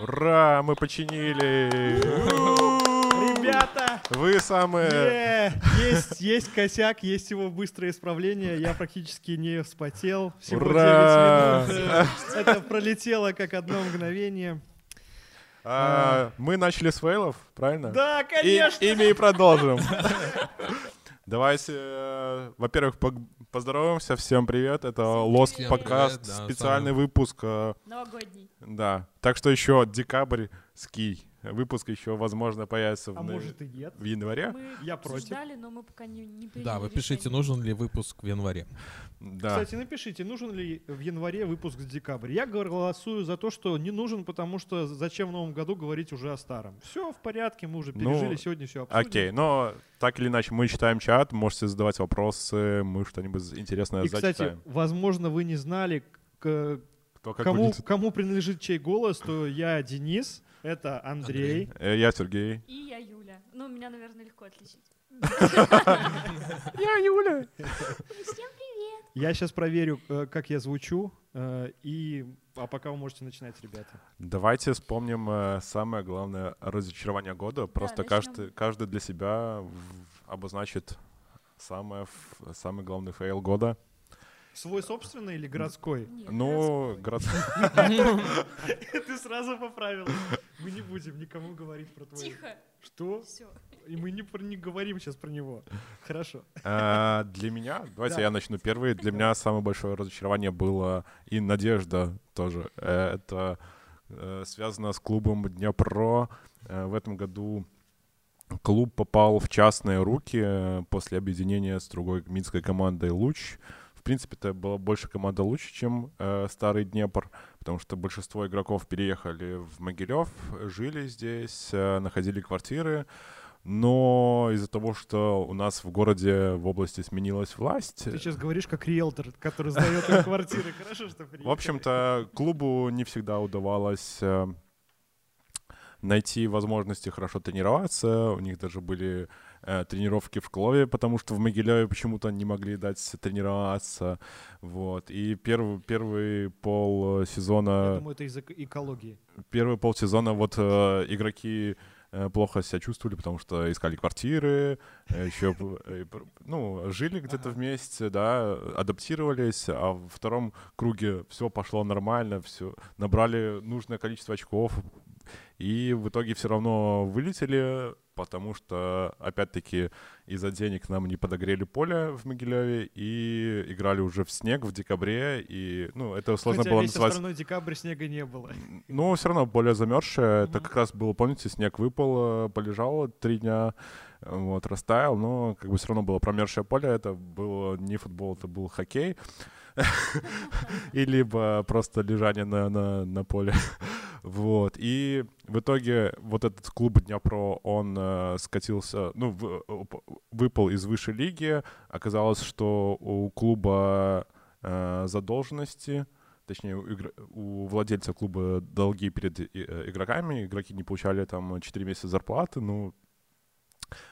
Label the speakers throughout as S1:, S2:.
S1: Ура, мы починили!
S2: Ребята!
S1: Вы самые...
S2: Есть, есть косяк, есть его быстрое исправление. Я практически не вспотел. Всего
S1: Ура!
S2: 9 минут. Это пролетело как одно мгновение.
S1: А, Мы начали с фейлов, правильно?
S2: Да,
S1: И-
S2: конечно!
S1: ими и продолжим. Давайте, э, во-первых, поздороваемся. Всем привет. Это Lost
S3: привет.
S1: подкаст,
S3: Привет, да,
S1: специальный
S3: самый.
S1: выпуск. э,
S4: Новогодний.
S1: Да. Так что еще декабрь ский. Выпуск еще, возможно, появится в,
S2: А
S1: на-
S2: может и нет.
S1: в январе.
S4: Мы
S2: Я против.
S4: но мы пока не, не приняли
S3: Да, вы пишите, нужен ли выпуск в январе.
S1: Да.
S2: Кстати, напишите, нужен ли в январе выпуск с декабря. Я голосую за то, что не нужен, потому что зачем в новом году говорить уже о старом. Все в порядке, мы уже
S1: Ну,
S2: пережили, сегодня все обсудим.
S1: Окей, но так или иначе мы читаем чат, можете задавать вопросы, мы что-нибудь интересное
S2: И, кстати,
S1: зачитаем.
S2: возможно, вы не знали, к-
S1: Кто как
S2: кому,
S1: будет.
S2: кому принадлежит чей голос, то я Денис, это Андрей.
S1: Э, Я Сергей.
S4: И я Юля. Ну, меня, наверное, легко отличить.
S1: Я Юля.
S4: Всем привет!
S2: Я сейчас проверю, э, как я звучу, э, и а пока вы можете начинать, ребята.
S1: Давайте вспомним самое главное разочарование года. Просто каждый, каждый для себя обозначит самое, самый главный фейл года.
S2: Свой собственный или городской?
S4: Нет,
S1: Ну,
S4: городской.
S1: город...
S2: Ты сразу поправил. Мы не будем никому говорить про твой...
S4: Тихо.
S2: Что?
S4: Все.
S2: И мы не, про- не говорим сейчас про него. Хорошо.
S1: Э, Для меня, давайте
S2: Да.
S1: я начну первый. Для меня самое большое разочарование было и надежда тоже. Э, Это э, связано с клубом Днепро. Э, В этом году клуб попал в частные руки после объединения с другой минской командой «Луч». В принципе, это была больше команда «Луч», чем э, старый Днепр, потому что большинство игроков переехали в Могилев, жили здесь, э, находили квартиры. Но из-за того, что у нас в городе, в области сменилась власть,
S2: Ты сейчас говоришь как риэлтор, который сдает квартиры. Хорошо, что
S1: в
S2: приехали.
S1: общем-то, клубу не всегда удавалось э, найти возможности хорошо тренироваться. У них даже были э, тренировки в школе, потому что в Могилеве почему-то не могли дать тренироваться. Вот. И первый, первый пол
S2: Я
S1: сезона,
S2: думаю, это из эко- экологии.
S1: первый полсезона вот э, игроки э, плохо себя чувствовали, потому что искали квартиры, еще, ну, жили где-то
S2: Ага.
S1: вместе, да, адаптировались, а во втором круге все пошло нормально, все набрали нужное количество очков, и в итоге все равно вылетели, потому что, опять-таки, из-за денег нам не подогрели поле в Могилеве и играли уже в снег в декабре, и, ну, это сложно
S2: Хотя
S1: было
S2: весь
S1: называть...
S2: остальной декабрь снега не было.
S1: Ну, все равно более замерзшее. Это
S2: Мгм.
S1: как раз было, помните, снег выпал, э, полежал три дня, вот, растаял, но как бы все равно было промерзшее поле. Это было не футбол, это был хоккей. И либо просто лежание на, на, на поле. Вот. И в итоге вот этот клуб Днепро, он э, скатился, ну, в- выпал из высшей лиги. Оказалось, что у клуба э, задолженности, точнее, у, игр- у владельца клуба долги перед э, игроками, игроки не получали там 4 месяца зарплаты, ну,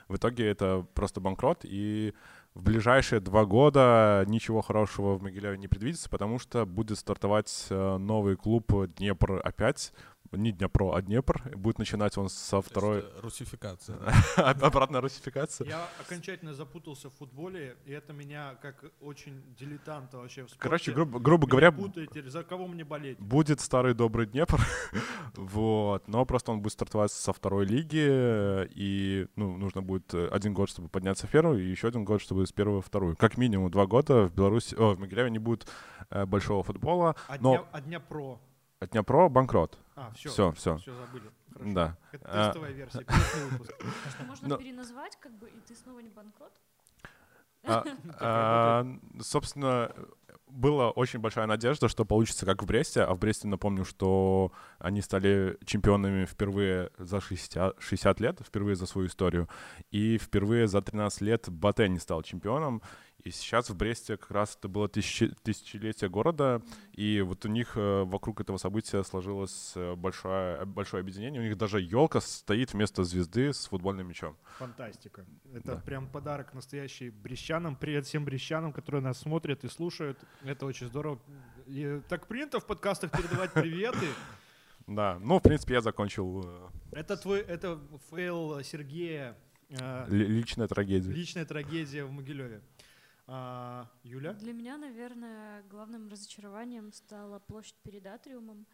S1: в итоге это просто банкрот, и в ближайшие два года ничего хорошего в Могилеве не предвидится, потому что будет стартовать э, новый клуб Днепр опять, не Днепро, а Днепр, будет начинать он со второй,
S3: э, Русификация.
S1: обратная русификация.
S2: Я окончательно запутался в футболе, и это меня как очень дилетанта вообще в спорте.
S1: Короче, грубо, говоря,
S2: путаете, за кого мне болеть?
S1: Будет старый добрый Днепр, вот, но просто он будет стартовать со второй лиги, и, ну, нужно будет э, один год, чтобы подняться в первую, и еще один год, чтобы с первой в вторую. Как минимум два года в Беларуси, о, в Могилеве не будет э, большого футбола,
S2: А
S1: но
S2: дня, а дня про.
S1: от Днепро банкрот.
S2: А, все.
S1: Всё, всё.
S2: Все забыли. Хорошо.
S1: Да.
S2: Это
S1: А,
S2: тестовая версия, пилотный выпуск.
S4: Что можно
S1: Но-
S4: переназвать, как бы, и ты снова не банкрот?
S1: А, а, собственно, была очень большая надежда, что получится как в Бресте, а в Бресте напомню, что они стали чемпионами впервые за 60, 60 лет, впервые за свою историю, и впервые за 13 лет Батэ не стал чемпионом, и сейчас в Бресте как раз это было тысячи- тысячелетие города, и вот у них э, вокруг этого события сложилось э, большое, большое объединение, у них даже елка стоит вместо звезды с футбольным мячом.
S2: Фантастика. Это
S1: Да.
S2: прям подарок настоящий брещанам. Привет всем брещанам, которые нас смотрят и слушают. Это очень здорово. И так принято в подкастах передавать приветы.
S1: Да, ну, в принципе, я закончил э,
S2: Это твой, это фейл Сергея,
S1: ли- личная трагедия.
S2: личная трагедия в Могилеве. А, Юля?
S4: Для меня, наверное, главным разочарованием стала площадь перед Атриумом.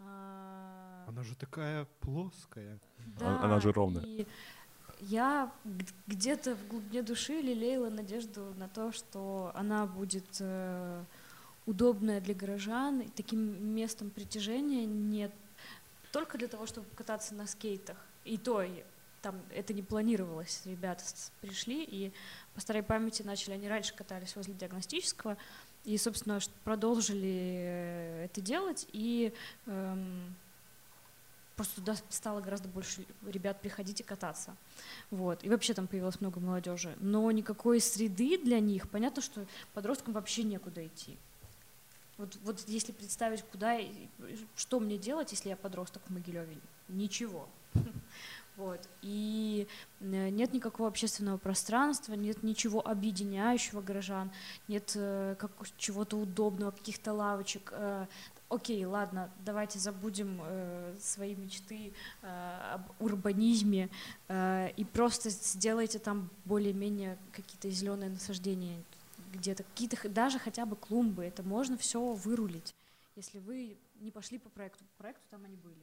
S4: А,
S2: Она же такая плоская.
S1: А- она же ровная.
S4: и я где-то в глубине души лелеяла надежду на то, что она будет э, удобная для горожан и таким местом притяжения не только для того, чтобы кататься на скейтах. И то там это не планировалось. Ребята пришли и по старой памяти начали, они раньше катались возле диагностического, и, собственно, продолжили э, это делать, и эм, просто туда стало гораздо больше ребят приходить и кататься. Вот. И вообще там появилось много молодежи. Но никакой среды для них, понятно, что подросткам вообще некуда идти. Вот, вот если представить, куда, что мне делать, если я подросток в Могилеве? Ничего. Вот. И э, нет никакого общественного пространства, нет ничего объединяющего горожан, нет э, как, чего-то удобного, каких-то лавочек. Э, окей, ладно, давайте забудем э, свои мечты э, об урбанизме э, и просто сделайте там более-менее какие-то зеленые насаждения, где-то какие-то даже хотя бы клумбы. Это можно все вырулить, если вы не пошли по проекту. По проекту там они были.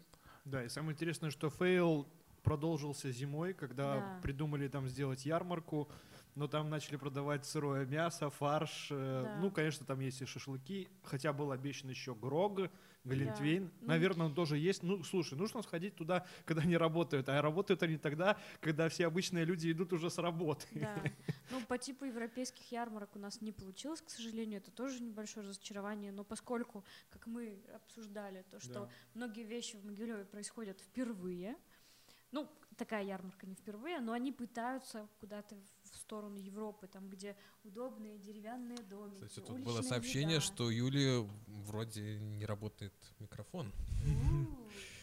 S2: Да, и самое интересное, что фейл продолжился зимой, когда
S4: Да.
S2: придумали там сделать ярмарку, но там начали продавать сырое мясо, фарш. э,
S4: Да.
S2: Ну, конечно, там есть и шашлыки, хотя был обещан еще Грог, глинтвейн.
S4: Ну,
S2: Наверное, он тоже есть. Ну, слушай, нужно сходить туда, когда они работают. А работают они тогда, когда все обычные люди идут уже с работы.
S4: Да. Ну, по типу европейских ярмарок у нас не получилось, к сожалению, это тоже небольшое разочарование, но поскольку, как мы обсуждали, то, что
S2: Да.
S4: многие вещи в Могилеве происходят впервые, ну, такая ярмарка не впервые, но они пытаются куда-то в сторону Европы, там, где удобные деревянные домики,
S3: Кстати, тут было сообщение,
S4: еда.
S3: что у Юли вроде не работает микрофон.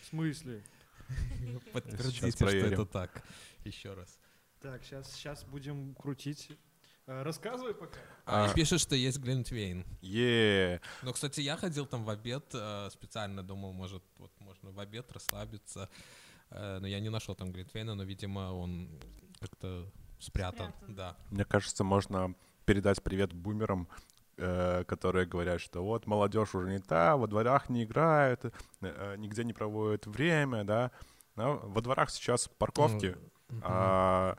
S2: В смысле?
S3: Подтвердите, что это так. Еще раз.
S2: Так, сейчас, сейчас будем крутить. Э, Рассказывай пока.
S3: А,
S1: А.
S3: пишет, что есть Глинтвейн.
S1: Е,
S3: Но, кстати, я ходил там в обед, э, специально думал, может, вот можно в обед расслабиться. Э, Но я не нашел там Глинтвейна, но, видимо, он как-то спрятан.
S4: Спрятан.
S3: Да.
S1: Мне кажется, можно передать привет бумерам, э, которые говорят, что вот молодежь уже не та, во дворах не играют, э, нигде не проводят время, да. Но во дворах сейчас парковки,
S3: Мгм.
S1: а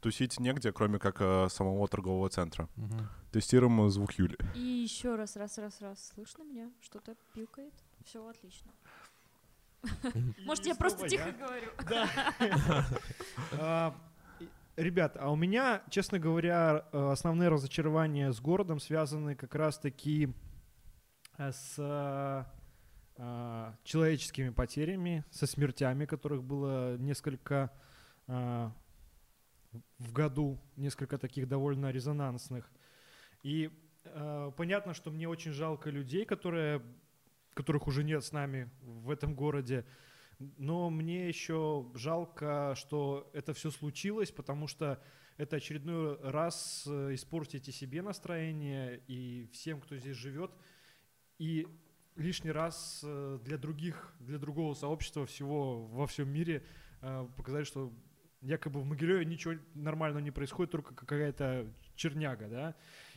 S1: тусить негде, кроме как самого торгового центра.
S3: Мгм.
S1: Тестируем звук Юли.
S4: И еще раз, раз, раз, раз, слышно меня? Что-то пилкает? Все отлично. Может, я просто тихо говорю?
S2: А, и- Ребят, а у меня, честно говоря, э, основные разочарования с городом связаны как раз-таки э, с э, а, человеческими потерями, со смертями, которых было несколько а, в году, несколько таких довольно резонансных. И понятно, что мне очень жалко людей, которые, которых уже нет с нами в этом городе, но мне еще жалко, что это все случилось, потому что это очередной раз э, испортите себе настроение и всем, кто здесь живет, и лишний раз э, для других, для другого сообщества всего во всем мире э, показать, что якобы в Могилеве ничего нормального не происходит, только какая-то черняга, да.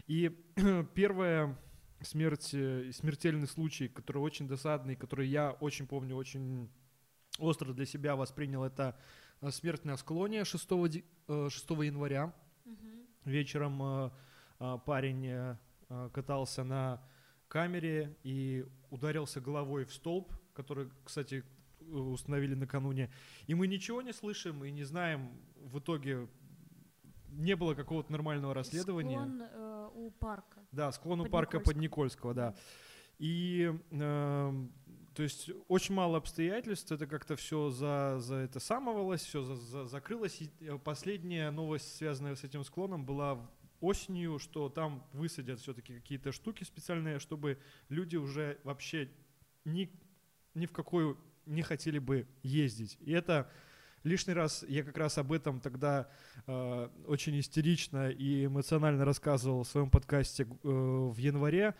S2: И первая смерть, э, смертельный случай, который очень досадный, который я очень помню, очень остро для себя воспринял, это смерть на склоне 6, ди- э, 6 января.
S4: Мгм.
S2: Вечером э, э, парень катался на камере и ударился головой в столб, который, кстати, установили накануне. И мы ничего не слышим и не знаем в итоге не было какого-то нормального расследования.
S4: Склон э, у парка.
S2: Да, склон у парка под Никольского, да. И эм, то есть очень мало обстоятельств, это как-то все за, за это самовалось, все за, за- закрылось. И э, последняя новость, связанная с этим склоном, была осенью, что там высадят все-таки какие-то штуки специальные, чтобы люди уже вообще ни, ни в какую не хотели бы ездить. И это лишний раз, я как раз об этом тогда э, очень истерично и эмоционально рассказывал в своем подкасте э, в январе.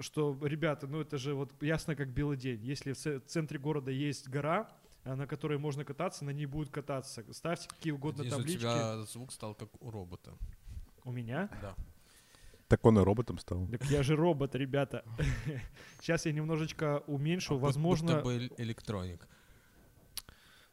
S2: что, ребята, ну это же вот ясно как белый день. Если в центре города есть гора, а, на которой можно кататься, на ней будут кататься. Ставьте какие угодно
S3: Надеюсь, у
S2: таблички.
S3: тебя звук стал как у робота.
S2: У меня?
S3: Да.
S1: Так он и роботом стал.
S2: Так я же робот, ребята. Сейчас я немножечко уменьшу,
S3: А
S2: возможно.
S3: будто бы электроник.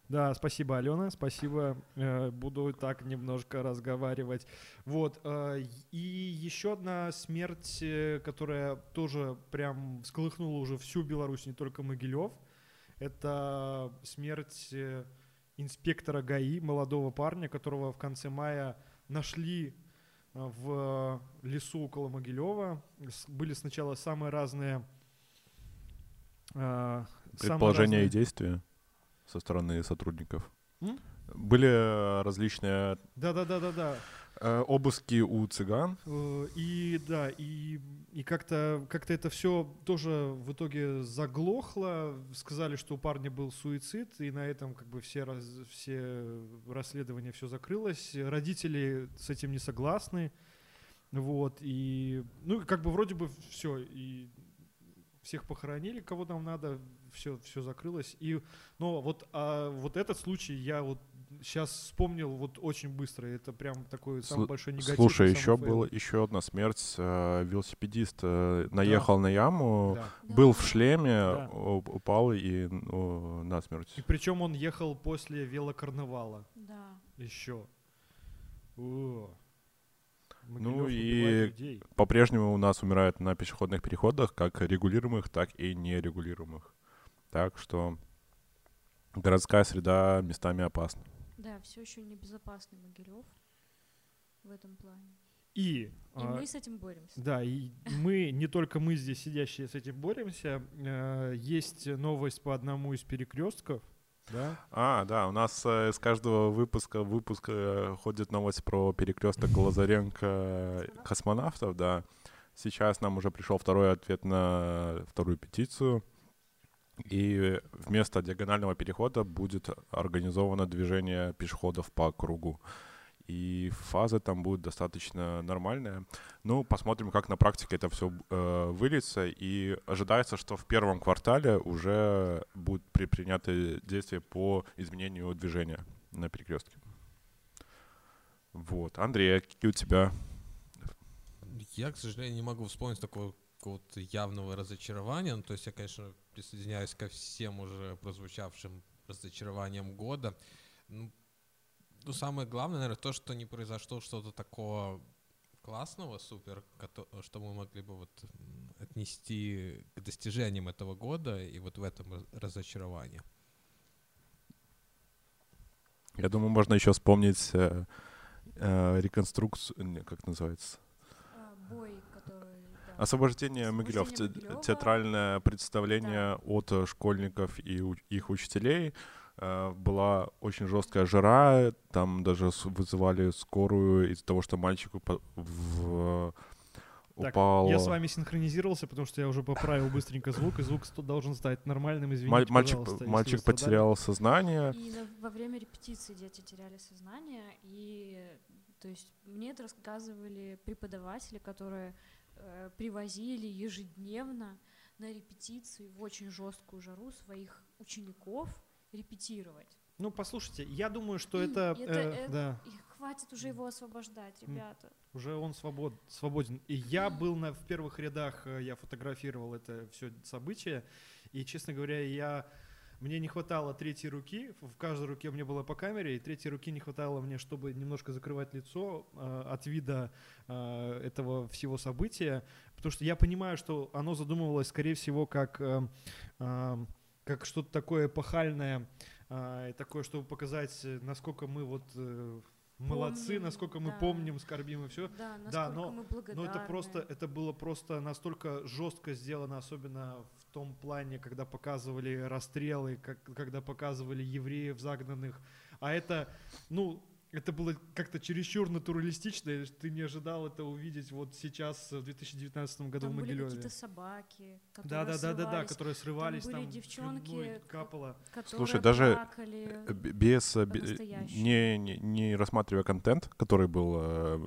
S2: Да, спасибо, Алена, спасибо. Э, Буду так немножко разговаривать. Вот. э, И еще одна смерть, э, которая тоже прям всколыхнула уже всю Беларусь, не только Могилев. Это смерть инспектора ГАИ, молодого парня, которого в конце мая нашли в лесу около Могилева. Были сначала самые разные... э, самые
S1: Предположения
S2: разные-
S1: и действия со стороны сотрудников.
S2: М?
S1: Были э, различные
S2: Да-да-да-да-да.
S1: э, обыски у цыган.
S2: Э, И да, и, и как-то как это все тоже в итоге заглохло. Сказали, что у парня был суицид, и на этом как бы все, раз- все расследования все закрылось. Родители с этим не согласны. Вот, и, ну, как бы вроде бы все, и всех похоронили, кого нам надо, все, все закрылось. И, но вот, а, вот этот случай я вот сейчас вспомнил вот очень быстро. Это прям такой самый
S1: Слу-
S2: большой негатив.
S1: Слушай,
S2: и
S1: еще
S2: фейл.
S1: была еще одна смерть. э, велосипедист э, наехал на яму,
S2: Да.
S1: был
S4: Да.
S1: в шлеме,
S2: Да.
S1: упал и ну, насмерть.
S2: И причем он ехал после велокарнавала
S4: Да.
S2: еще. О.
S1: Ну
S2: Могилев
S1: и-
S2: убивает людей.
S1: По-прежнему у нас умирают на пешеходных переходах, как регулируемых, так и нерегулируемых. Так что городская среда местами опасна.
S4: Да, все еще небезопасный Могилев в этом плане.
S2: И,
S4: И
S2: а,
S4: мы с этим боремся.
S2: да, и мы, не только мы здесь сидящие с этим боремся, э, есть новость по одному из перекрестков, да,
S1: А, да, у нас э, с каждого выпуска в выпуск э, ходит новость про перекресток Лазаренко космонавтов, да. Сейчас нам уже пришел второй ответ на вторую петицию. И вместо диагонального перехода будет организовано движение пешеходов по кругу. И фаза там будет достаточно нормальная. Ну, посмотрим, как на практике это все выльется. И ожидается, что в первом квартале уже будут предприняты действия по изменению движения на перекрестке. Вот. Андрей, какие у тебя?
S3: Я, к сожалению, не могу вспомнить такого какого-то явного разочарования. Ну, то есть я, конечно, присоединяюсь ко всем уже прозвучавшим разочарованиям года. Ну, ну, самое главное, наверное, то, что не произошло что-то такого классного, супер, что мы могли бы вот отнести к достижениям этого года, и вот в этом раз- разочарование.
S1: Я думаю, можно еще вспомнить э, э, реконструкцию, как называется?
S4: А, бой.
S1: Освобождение Могилев. Театральное представление от э, школьников и у- их учителей. Э, Была очень жесткая жара, там даже вызывали скорую из-за того, что мальчик упа- в-
S2: Так,
S1: упал.
S2: я с вами синхронизировался, потому что я уже поправил быстренько звук, и звук должен стать нормальным, извините,
S1: Маль- мальчик мальчик потерял сознание.
S4: И во время репетиции дети теряли сознание, и то есть мне это рассказывали преподаватели, которые э, привозили ежедневно на репетиции в очень жесткую жару своих учеников репетировать.
S2: Ну, послушайте, я думаю, что
S4: И
S2: это...
S4: это-
S2: э,
S4: это-
S2: да.
S4: И хватит уже его освобождать, ребята.
S2: Уже он свобод, свободен. И я был на, в первых рядах, э, я фотографировал это все событие. И, честно говоря, я, мне не хватало третьей руки. В каждой руке у меня было по камере, и третьей руки не хватало мне, чтобы немножко закрывать лицо э, от вида э, этого всего события. Потому что я понимаю, что оно задумывалось, скорее всего, как, э, э, как что-то такое эпохальное, э, такое, чтобы показать, насколько мы вот... э, Молодцы,
S4: Помним,
S2: насколько мы
S4: да.
S2: помним, скорбим и все.
S4: Да,
S2: Да, но-. Но это просто, это было просто настолько жестко сделано, особенно том плане, когда показывали расстрелы, как, когда показывали евреев загнанных. А это, ну, это было как-то чересчур натуралистично, ты не ожидал это увидеть вот сейчас, в 2019 году
S4: Там
S2: в
S4: были
S2: Могилеве.
S4: какие-то собаки,
S2: Да,
S4: которые
S2: да, да, да, да,
S4: срывались,
S2: которые срывались,
S4: были
S2: там,
S4: девчонки,
S2: капало.
S4: которые
S1: Слушай, даже,
S4: плакали.
S1: Э, без э, не, не, не рассматривая контент, который был, э,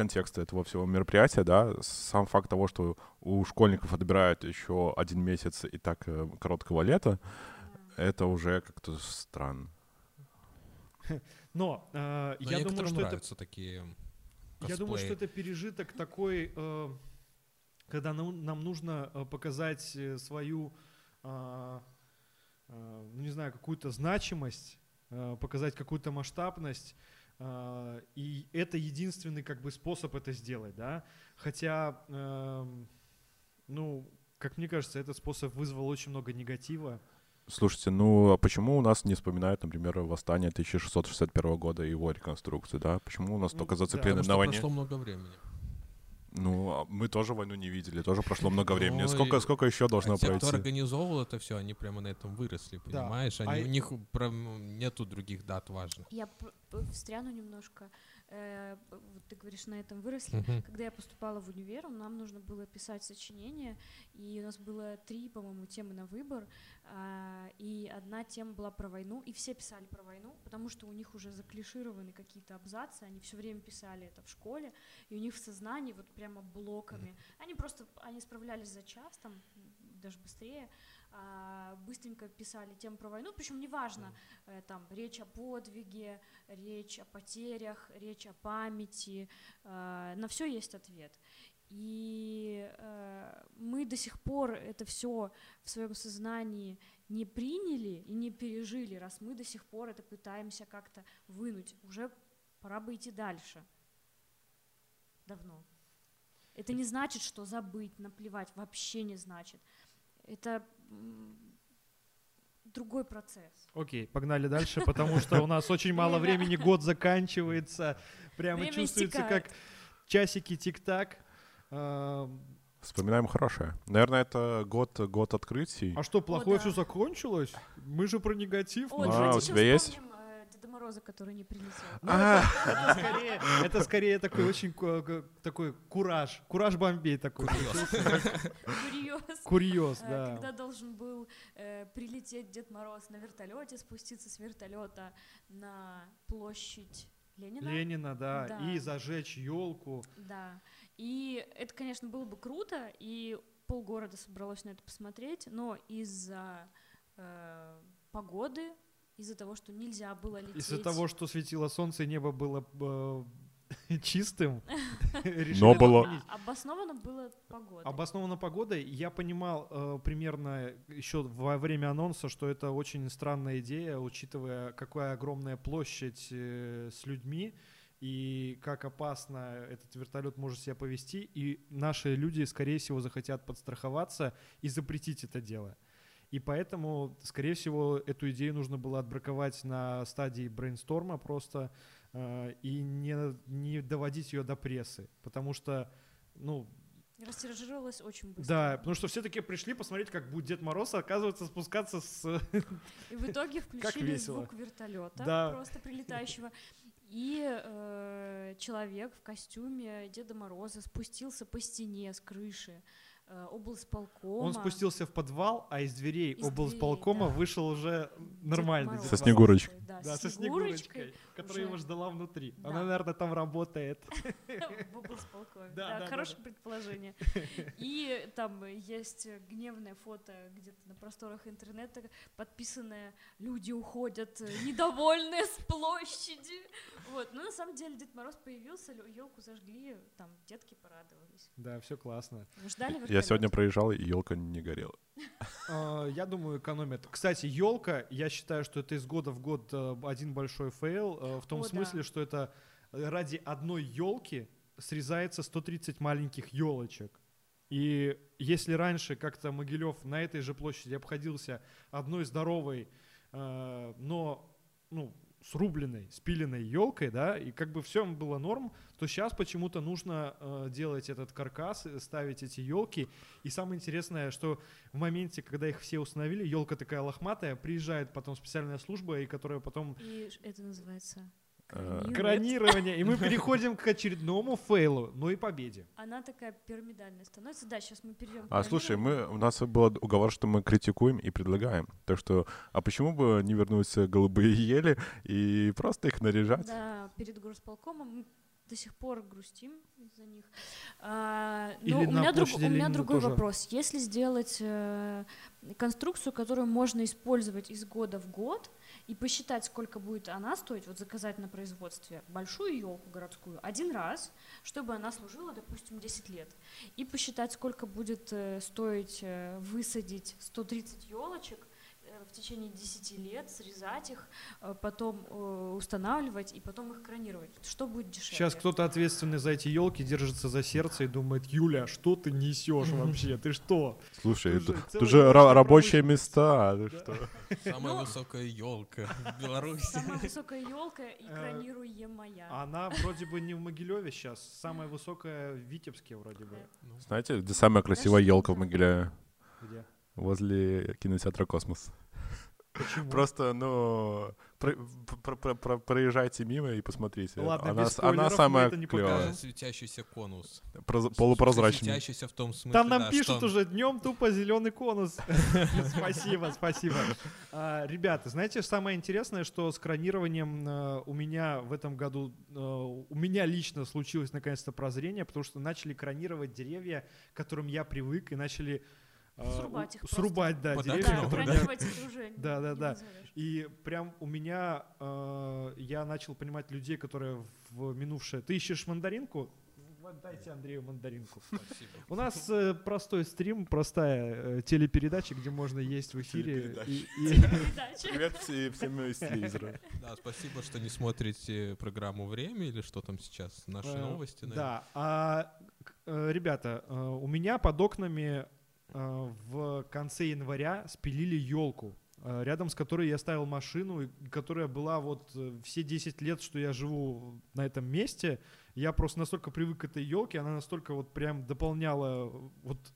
S1: контекста этого всего мероприятия, да, сам факт того, что у школьников отбирают еще один месяц и так э, короткого лета, это уже как-то странно.
S2: Но э,
S3: Но
S2: я думаю, что это
S3: такие
S2: Я думаю, что это пережиток такой, э, когда нам, нам нужно э, показать э, свою, а, а, ну не знаю, какую-то значимость, э, показать какую-то масштабность. А, И это единственный как бы способ это сделать, да. Хотя, эм, ну, как мне кажется, этот способ вызвал очень много негатива.
S1: Слушайте, ну а почему у нас не вспоминают, например, восстание 1661 года и его реконструкцию, да? Почему у нас
S2: Ну,
S1: только
S2: да,
S1: зациклены
S3: Потому
S1: на войне?
S3: прошло много времени.
S1: Ну, а мы тоже войну не видели, тоже прошло много времени.
S3: Ну,
S1: Сколько,
S3: и-
S1: сколько еще должно
S3: а те, кто
S1: пройти?
S3: организовывал это все, они прямо на этом выросли,
S2: Да.
S3: понимаешь?
S2: А
S3: Они,
S2: и-
S3: У них прям нету других дат важных.
S4: Я встряну немножко. Э, вот ты говоришь, на этом выросли.
S3: Мгм.
S4: Когда я поступала в универ, нам нужно было писать сочинение, и у нас было три, по-моему, темы на выбор, а, и одна тема была про войну, и все писали про войну, потому что у них уже заклишированы какие-то абзацы, они все время писали это в школе, и у них в сознании вот прямо блоками. Они просто, они справлялись за час, там, даже быстрее, быстренько писали тему про войну, причем неважно, э, там речь о подвиге, речь о потерях, речь о памяти, э, на все есть ответ. И э, мы до сих пор это все в своем сознании не приняли и не пережили, раз мы до сих пор это пытаемся как-то вынуть. Уже пора бы идти дальше. Давно. Это не значит, что забыть, наплевать, вообще не значит. Это другой процесс.
S2: Окей, погнали дальше, потому что у нас очень мало времени, год заканчивается. Прямо чувствуется, как часики тик-так.
S1: Вспоминаем хорошее. Наверное, это год, год открытий.
S2: а что, плохое
S4: да.
S2: все закончилось? Мы же про негатив.
S4: О,
S1: А, у тебя есть?
S4: Деда Мороза, который не прилетел.
S2: Ну, это, это скорее, такой очень такой кураж. Кураж Бомбей такой.
S4: Курьез.
S2: Курьез,
S4: Э,
S2: да.
S4: Когда должен был э, прилететь Дед Мороз на вертолете, спуститься с вертолета на площадь Ленина.
S2: Ленина, да,
S4: Да.
S2: и зажечь елку.
S4: Да. И это, конечно, было бы круто, и полгорода собралось на это посмотреть, но из-за э, погоды, из-за того, что нельзя было лететь.
S2: Из-за того, что светило солнце и небо было э, чистым,
S1: Но было-.
S4: А- Обосновано было погодой.
S2: Обосновано погодой. Я понимал э, примерно еще во время анонса, что это очень странная идея, учитывая, какая огромная площадь э, с людьми и как опасно этот вертолет может себя повести. И наши люди, скорее всего, захотят подстраховаться и запретить это дело. И поэтому, скорее всего, эту идею нужно было отбраковать на стадии брейнсторма просто э, и не, не доводить ее до прессы. Потому что, ну,
S4: Растиражировалось очень быстро.
S2: да, потому что все таки пришли посмотреть, как будет Дед Мороз, а оказывается, спускаться с...
S4: И в итоге включили звук вертолета,
S2: Да.
S4: просто прилетающего. И э, человек в костюме Деда Мороза спустился по стене с крыши облсполкома.
S2: Он спустился в подвал, а из дверей
S4: Из
S2: облсполкома
S4: дверей, да.
S2: вышел уже
S4: Дед
S2: нормальный
S4: Мороз.
S1: Со. Снегурочкой.
S4: Да,
S2: Да, со
S4: Снегурочкой
S2: которая его ждала внутри.
S4: Да.
S2: Она, наверное, там работает.
S4: в облсполкоме.
S2: Да,
S4: Да,
S2: да, да,
S4: хорошее
S2: да.
S4: предположение. И там есть гневное фото где-то на просторах интернета, подписанное «Люди уходят, э, недовольные с площади». Вот. Но на самом деле Дед Мороз появился, елку зажгли, там детки порадовались.
S2: Да, все классно.
S4: Ждали
S1: Я
S4: вертолёт.
S1: сегодня проезжал, и елка не горела.
S2: А, Я думаю, экономят. Кстати, елка, я считаю, что это из года в год э, один большой фейл, э, в том
S4: О, да.
S2: смысле, что это ради одной елки срезается 130 маленьких елочек. И если раньше как-то Могилев на этой же площади обходился одной здоровой, э, но ну, срубленной, спиленной елкой, да, и как бы все было норм, то сейчас почему-то нужно э, делать этот каркас, э, ставить эти елки. И самое интересное, что в моменте, когда их все установили, елка такая лохматая, приезжает потом специальная служба, и которая потом
S4: И это называется
S2: Кронирование, и мы переходим к очередному фейлу, но и победе.
S4: Она такая пирамидальная становится. Да, сейчас мы перейдем.
S1: А слушай, мы, у нас был уговор, что мы критикуем и предлагаем. Так что, а почему бы не вернуться голубые ели и просто их наряжать?
S4: Да, перед горосполкомом мы до сих пор грустим из-за них. А,
S2: Или
S4: но у
S2: на
S4: меня, друг- у меня другой
S2: тоже.
S4: вопрос. Если сделать э, конструкцию, которую можно использовать из года в год, и посчитать, сколько будет она стоить, вот заказать на производстве большую елку городскую один раз, чтобы она служила, допустим, 10 лет, и посчитать, сколько будет э, стоить э, высадить 130 елочек в течение 10 лет, срезать их, э, потом э, устанавливать и потом их кронировать. Что будет дешевле?
S2: Сейчас кто-то ответственный за эти елки держится за сердце и думает, Юля, что ты несешь вообще? Ты что?
S1: Слушай,
S2: же целая
S1: тут же рабочие места. ты что?
S3: Самая
S4: Ну,
S3: высокая елка в Беларуси.
S4: Самая высокая елка и
S2: Э,
S4: кронируемая.
S2: Она вроде бы не в Могилеве сейчас, самая высокая в Витебске вроде бы.
S1: Знаете, где самая красивая елка в? Могилеве?
S2: Где?
S1: Возле кинотеатра «Космос».
S2: Почему?
S1: Просто, ну, про- про- про- про- проезжайте мимо и посмотрите.
S2: Ладно,
S1: она,
S2: без
S1: она самая
S2: это не
S1: клевая.
S3: светящийся конус.
S1: Проз- Полупрозрачный.
S3: Светящийся в том смысле,
S2: Там нам
S3: да,
S2: пишут
S3: что он-
S2: уже днем тупо зеленый конус. Спасибо, спасибо. А, Ребята, знаете, самое интересное, что с кронированием э, у меня в этом году, э, у меня лично случилось наконец-то прозрение, потому что начали кронировать деревья, к которым я привык, и начали
S4: Срубать их.
S2: Срубать, да,
S3: Под
S2: деревья.
S4: Да,
S2: которые- да. Да, да. И прям у меня, э, я начал понимать людей, которые в минувшее... Ты ищешь мандаринку? Вот Дайте Андрею мандаринку.
S3: Спасибо.
S2: У нас э, простой стрим, простая э, телепередача, где можно есть в эфире. И, и-.
S1: Привет все- всем из телевизора.
S3: Да, спасибо, что не смотрите программу «Время» или что там сейчас, наши
S2: э,
S3: новости. наверное.
S2: Да. А, э, ребята, у меня под окнами в конце января спилили елку, рядом с которой я ставил машину, которая была вот э, все 10 лет, что я живу на этом месте. Я просто настолько привык к этой елке, она настолько вот прям дополняла э, вот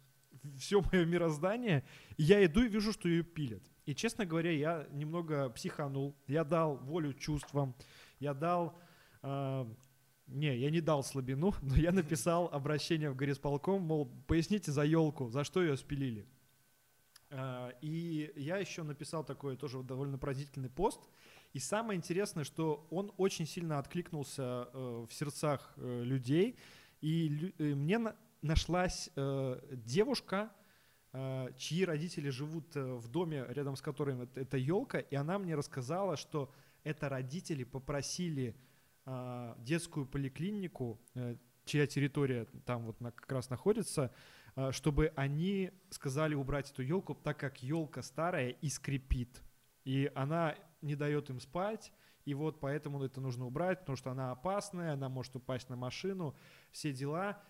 S2: все мое мироздание. Я иду и вижу, что ее пилят. И, честно говоря, я немного психанул. Я дал волю чувствам. Я дал... э, не, я не дал слабину, но я написал обращение в горисполком, мол, поясните за елку, за что ее спилили. А, И я еще написал такой тоже довольно поразительный пост. И самое интересное, что он очень сильно откликнулся э, в сердцах э, людей. И э, мне на- нашлась девушка, чьи родители живут в доме, рядом с которым эт- эта елка, и она мне рассказала, что это родители попросили а, детскую поликлинику, э, чья территория там вот как раз находится, а, чтобы они сказали убрать эту елку, так как елка старая и скрипит. И она не дает им спать, и вот поэтому это нужно убрать, потому что она опасная, она может упасть на машину, все дела.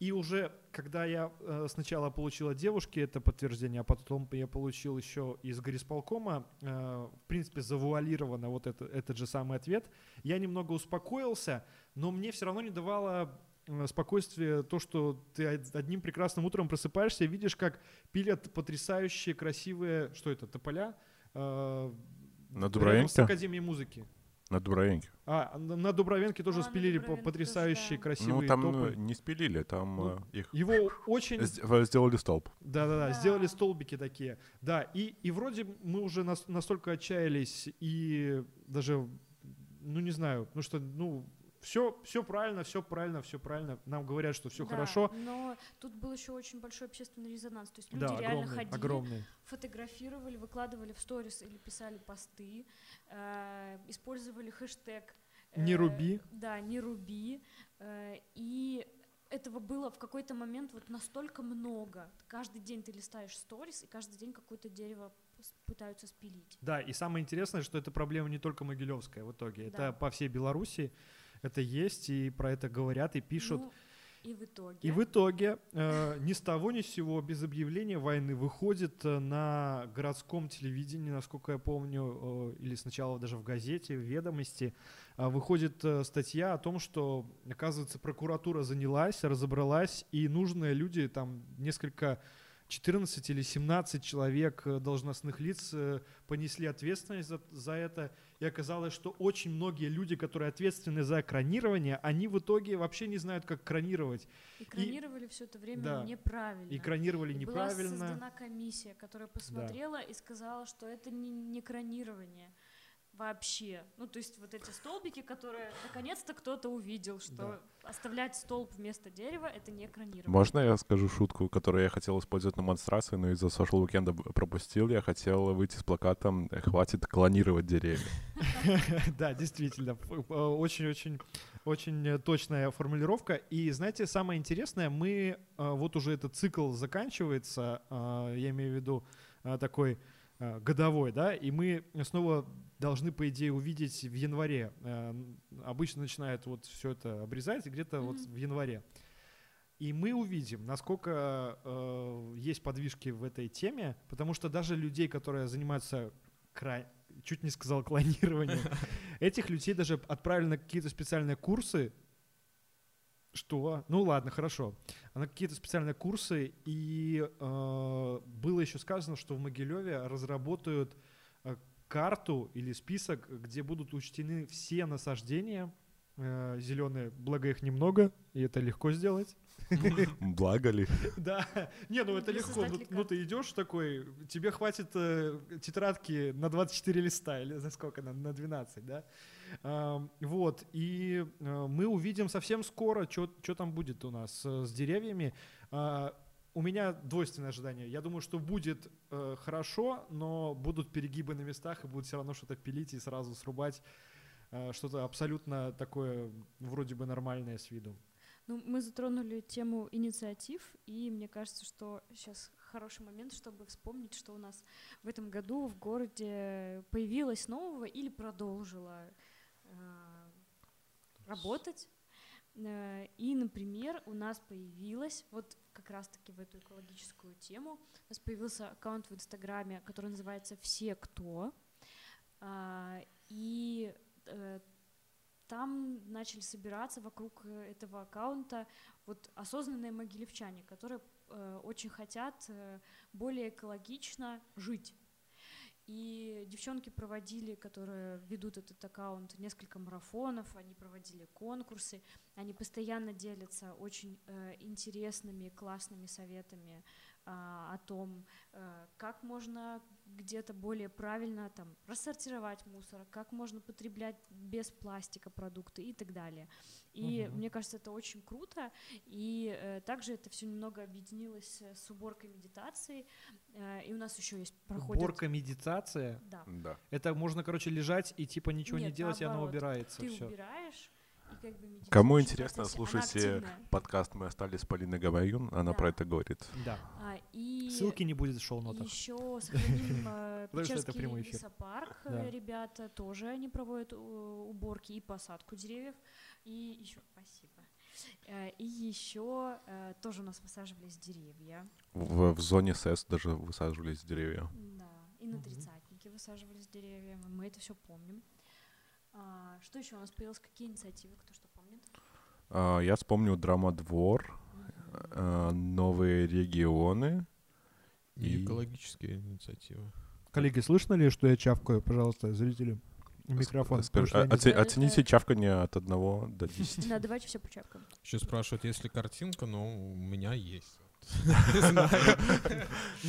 S2: И уже, когда я э, сначала получил от девушки это подтверждение, а потом я получил еще из горисполкома, э, в принципе, завуалированно вот это, этот же самый ответ, я немного успокоился, но мне все равно не давало э, спокойствия то, что ты од- одним прекрасным утром просыпаешься и видишь, как пилят потрясающие красивые, что это, тополя? Э,
S1: На Дубровенке?
S2: Академией музыки.
S1: На Дубровенке.
S2: А, на на Дубровенке тоже
S4: А,
S2: спилили
S4: Дубровенке тоже,
S2: потрясающие
S4: да.
S2: красивые
S1: Ну, там
S2: топы.
S1: э, не спилили, там
S2: Ну,
S1: э, их
S2: Его очень...
S1: в- сделали столб.
S2: Да-да-да,
S4: Да.
S2: сделали столбики такие. Да, и, и вроде мы уже нас- настолько отчаялись, и даже, ну не знаю, ну что, ну, все, все правильно, все правильно, все правильно. Нам говорят, что все
S4: Да,
S2: хорошо.
S4: Но тут был еще очень большой общественный резонанс. То есть люди
S2: Да,
S4: реально
S2: огромный,
S4: ходили,
S2: огромный.
S4: фотографировали, выкладывали в сторис или писали посты, э, использовали хэштег. э,
S2: Не руби.
S4: Да, не руби. э, и этого было в какой-то момент вот настолько много. Каждый день ты листаешь сторис, и каждый день какое-то дерево пытаются спилить.
S2: Да, и самое интересное, что эта проблема не только могилевская в итоге.
S4: Да.
S2: Это по всей Беларуси это есть, и про это говорят и пишут.
S4: Ну, и в итоге.
S2: И в итоге э, ни с того ни с сего, без объявления войны, выходит э, на городском телевидении, насколько я помню, э, или сначала даже в газете, в «Ведомости», э, выходит э, статья о том, что, оказывается, прокуратура занялась, разобралась, и нужные люди, там несколько 14 или 17 человек э, должностных лиц э, понесли ответственность за, за это. И оказалось, что очень многие люди, которые ответственны за кронирование, они в итоге вообще не знают, как кронировать.
S4: И кронировали все это время
S2: да,
S4: неправильно.
S2: И кронировали
S4: И Была
S2: неправильно.
S4: создана комиссия, которая посмотрела и сказала, что это не, не кронирование. Вообще. Ну, то есть вот эти столбики, которые наконец-то кто-то увидел, что оставлять столб вместо дерева — это не экранирование.
S1: Можно я скажу шутку, которую я хотел использовать на монстрации, но из-за social weekend пропустил? Я хотел выйти с плакатом «Хватит клонировать деревья».
S2: Да, действительно. Очень-очень очень э, точная формулировка. И знаете, самое интересное, мы э, вот уже этот цикл заканчивается, э, я имею в виду такой годовой, да, и мы снова должны, по идее, увидеть в январе. Обычно начинают вот все это обрезать где-то mm-hmm. вот в январе. И мы увидим, насколько э, есть подвижки в этой теме, потому что даже людей, которые занимаются край, чуть не сказал клонирование. Этих людей даже отправили на какие-то специальные курсы. Что? Ну ладно, хорошо. А на какие-то специальные курсы. И э, было еще сказано, что в Могилеве разработают карту или список, где будут учтены все насаждения э, зеленые, благо их немного, и это легко сделать.
S1: Благо ли?
S2: Да. Не, ну это легко. Ну, ну ты идешь такой, тебе хватит э, тетрадки на 24 листа, или за сколько, на, на 12, да? Вот, и э, мы увидим совсем скоро, что там будет у нас с деревьями. У меня двойственное ожидание. Я думаю, что будет э, хорошо, но будут перегибы на местах, и будут все равно что-то пилить и сразу срубать э, что-то абсолютно такое вроде бы нормальное с виду.
S4: Ну, мы затронули тему инициатив, и мне кажется, что сейчас хороший момент, чтобы вспомнить, что у нас в этом году в городе появилось нового или продолжило э, работать. Э, и, например, у нас появилась, вот как раз-таки в эту экологическую тему, у нас появился аккаунт в Инстаграме, который называется «Все кто». Э, и э, там начали собираться вокруг этого аккаунта вот осознанные могилевчане, которые э, очень хотят э, более экологично жить. И девчонки проводили, которые ведут этот аккаунт, несколько марафонов, они проводили конкурсы, они постоянно делятся очень э, интересными, классными советами о том, э, как можно где-то более правильно там рассортировать мусор, как можно потреблять без пластика продукты и так далее. И угу. мне кажется, это очень круто. И э, также это все немного объединилось с уборкой медитации. Э, и у нас еще есть проходит...
S2: Уборка медитация?
S4: Да.
S1: да.
S2: Это можно, короче, лежать и типа ничего
S4: Нет,
S2: не делать,
S4: наоборот,
S2: и оно убирается.
S4: Ты
S2: все.
S4: убираешь, как бы
S1: Кому интересно, слушайте подкаст «Мы остались» с Полиной Гаваюн, она
S2: да.
S1: про это говорит.
S2: Да.
S4: И
S2: Ссылки не будет в шоу-нотах.
S4: Еще сохраним э, Печерский лесопарк. Да. Ребята тоже они проводят э, уборки и посадку деревьев. И еще, спасибо. Э, и еще тоже у нас высаживались деревья.
S1: В, в зоне СЭС даже высаживались деревья.
S4: Да, и на тридцатнике высаживались деревья. Мы это все помним. А, что еще у нас появилось? Какие инициативы? Кто что помнит?
S1: А, я вспомнил Драмадвор, а, новые регионы
S3: и экологические инициативы.
S2: Коллеги, слышно ли, что я чавкаю? Пожалуйста, зрители. Микрофон.
S1: Скажи, а, оце, оцените это... чавканье от 1 до 10.
S4: Да, давайте все почавкаем.
S3: Еще спрашивают, есть ли картинка, но у меня есть.